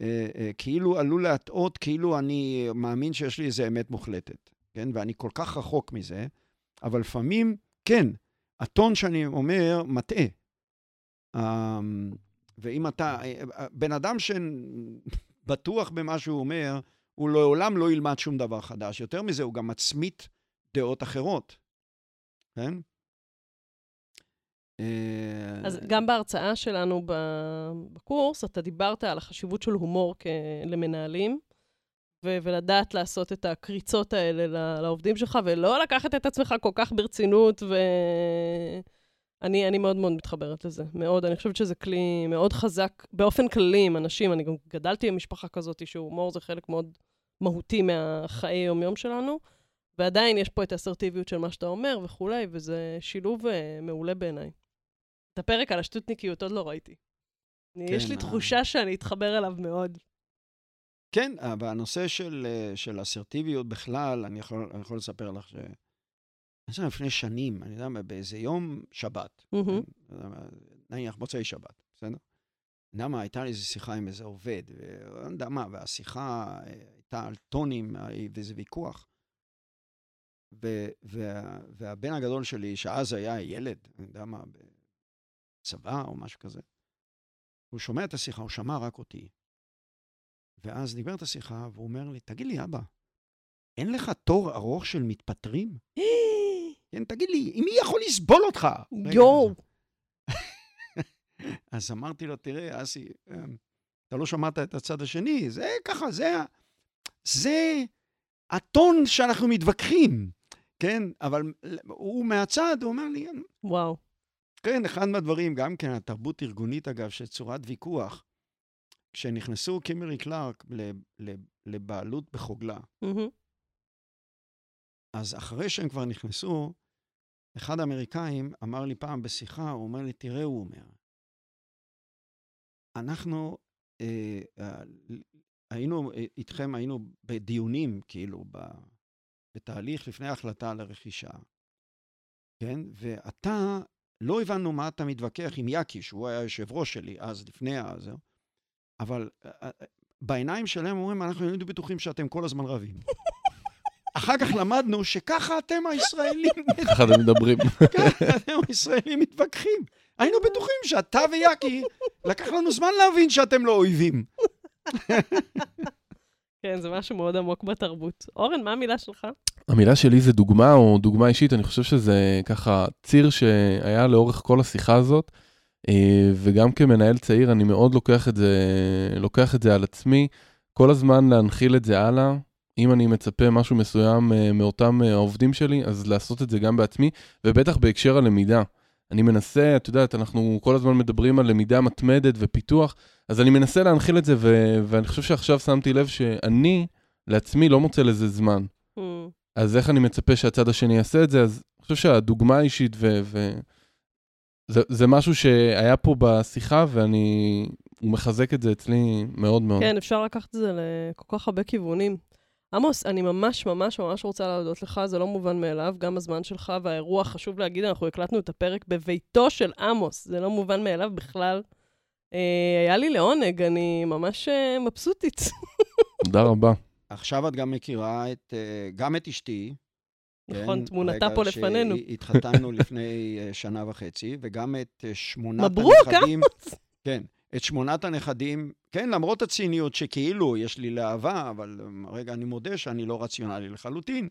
אה, אה, כאילו עלול להטעות, כאילו אני מאמין שיש לי איזו אמת מוחלטת, כן? ואני כל כך רחוק מזה, אבל לפעמים, כן, הטון שאני אומר מטעה. אה, ואם אתה, אה, אה, בן אדם שבטוח במה שהוא אומר, הוא לעולם לא ילמד שום דבר חדש. יותר מזה, הוא גם מצמית דעות אחרות, כן? אה, אז גם בהרצאה שלנו בקורס, אתה דיברת על החשיבות של הומור למנהלים, ו- ולדעת לעשות את הקריצות האלה ל- לעובדים שלך, ולא לקחת את עצמך כל כך ברצינות, ואני אני מאוד מאוד מתחברת לזה, מאוד. אני חושבת שזה כלי מאוד חזק באופן כללי עם אנשים. אני גם גדלתי במשפחה כזאת, שהומור זה חלק מאוד מהותי מהחיי יום-יום שלנו. ועדיין יש פה את האסרטיביות של מה שאתה אומר וכולי, וזה שילוב אה, מעולה בעיניי. את הפרק על השטותניקיות עוד לא ראיתי. כן, יש לי אה. תחושה שאני אתחבר אליו מאוד. כן, אבל הנושא של, אה, של אסרטיביות בכלל, אני יכול, אני יכול לספר לך ש... אני חושב לפני שנים, אני יודע מה, באיזה יום שבת. כן? נניח מוצאי שבת, בסדר? אני יודע מה, הייתה לי איזו שיחה עם איזה עובד, ולא יודע מה, והשיחה אה, הייתה על טונים אה, ואיזה ויכוח. ו, וה, והבן הגדול שלי, שאז היה ילד, אני יודע מה, בצבא או משהו כזה, הוא שומע את השיחה, הוא שמע רק אותי. ואז את השיחה, והוא אומר לי, תגיד לי, אבא, אין לך תור ארוך של מתפטרים? כן, תגיד לי, מי יכול לסבול אותך? יואו. אז אמרתי לו, תראה, אסי, אמ, אתה לא שמעת את הצד השני, זה ככה, זה, זה הטון שאנחנו מתווכחים, כן? אבל הוא מהצד, הוא אומר לי, וואו. כן, אחד מהדברים, גם כן, התרבות ארגונית, אגב, של צורת ויכוח, כשנכנסו קימרי קלארק לבעלות בחוגלה. אז אחרי שהם כבר נכנסו, אחד האמריקאים אמר לי פעם בשיחה, הוא אומר לי, תראה, הוא אומר, אנחנו אה, אה, היינו איתכם, היינו בדיונים, כאילו, ב, בתהליך לפני ההחלטה על הרכישה, כן? ואתה, לא הבנו מה אתה מתווכח עם יאקי, שהוא היה יושב ראש שלי אז, לפני הזה, אבל אה, אה, בעיניים שלהם אומרים, אנחנו היינו בטוחים שאתם כל הזמן רבים. אחר כך למדנו שככה אתם הישראלים, ככה אתם מדברים. ככה אתם הישראלים מתווכחים. היינו בטוחים שאתה ויאקי, לקח לנו זמן להבין שאתם לא אויבים. כן, זה משהו מאוד עמוק בתרבות. אורן, מה המילה שלך? המילה שלי זה דוגמה או דוגמה אישית, אני חושב שזה ככה ציר שהיה לאורך כל השיחה הזאת, וגם כמנהל צעיר אני מאוד לוקח את זה, לוקח את זה על עצמי, כל הזמן להנחיל את זה הלאה. אם אני מצפה משהו מסוים אה, מאותם אה, העובדים שלי, אז לעשות את זה גם בעצמי, ובטח בהקשר הלמידה. אני מנסה, את יודעת, אנחנו כל הזמן מדברים על למידה מתמדת ופיתוח, אז אני מנסה להנחיל את זה, ו- ואני חושב שעכשיו שמתי לב שאני לעצמי לא מוצא לזה זמן. Hmm, אז איך אני מצפה שהצד השני יעשה את זה? אז אני חושב שהדוגמה האישית ו... זה, זה משהו שהיה פה בשיחה, ואני... הוא מחזק את זה אצלי מאוד מאוד. כן, אפשר לקחת את זה לכל כך הרבה כיוונים. עמוס, אני ממש ממש ממש רוצה להודות לך, זה לא מובן מאליו, גם הזמן שלך והאירוע, חשוב להגיד, אנחנו הקלטנו את הפרק בביתו של עמוס, זה לא מובן מאליו בכלל. אה, היה לי לעונג, אני ממש אה, מבסוטית. תודה רבה. עכשיו את גם מכירה את, אה, גם את אשתי. נכון, כן, תמונתה פה לפנינו. שהתחתנו לפני אה, שנה וחצי, וגם את אה, שמונת מברוק, הנכדים. כן, את שמונת הנכדים, כן, למרות הציניות שכאילו יש לי להבה, אבל אה, רגע, אני מודה שאני לא רציונלי לחלוטין.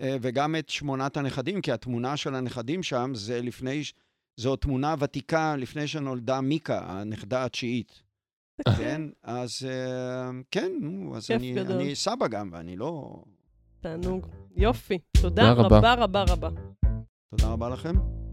אה, וגם את שמונת הנכדים, כי התמונה של הנכדים שם זה לפני, זו תמונה ותיקה לפני שנולדה מיקה, הנכדה התשיעית. כן, אז אה, כן, נו, אז אני. אני סבא גם, ואני לא... תענוג. יופי. תודה תודה רבה. רבה רבה רבה. תודה רבה לכם.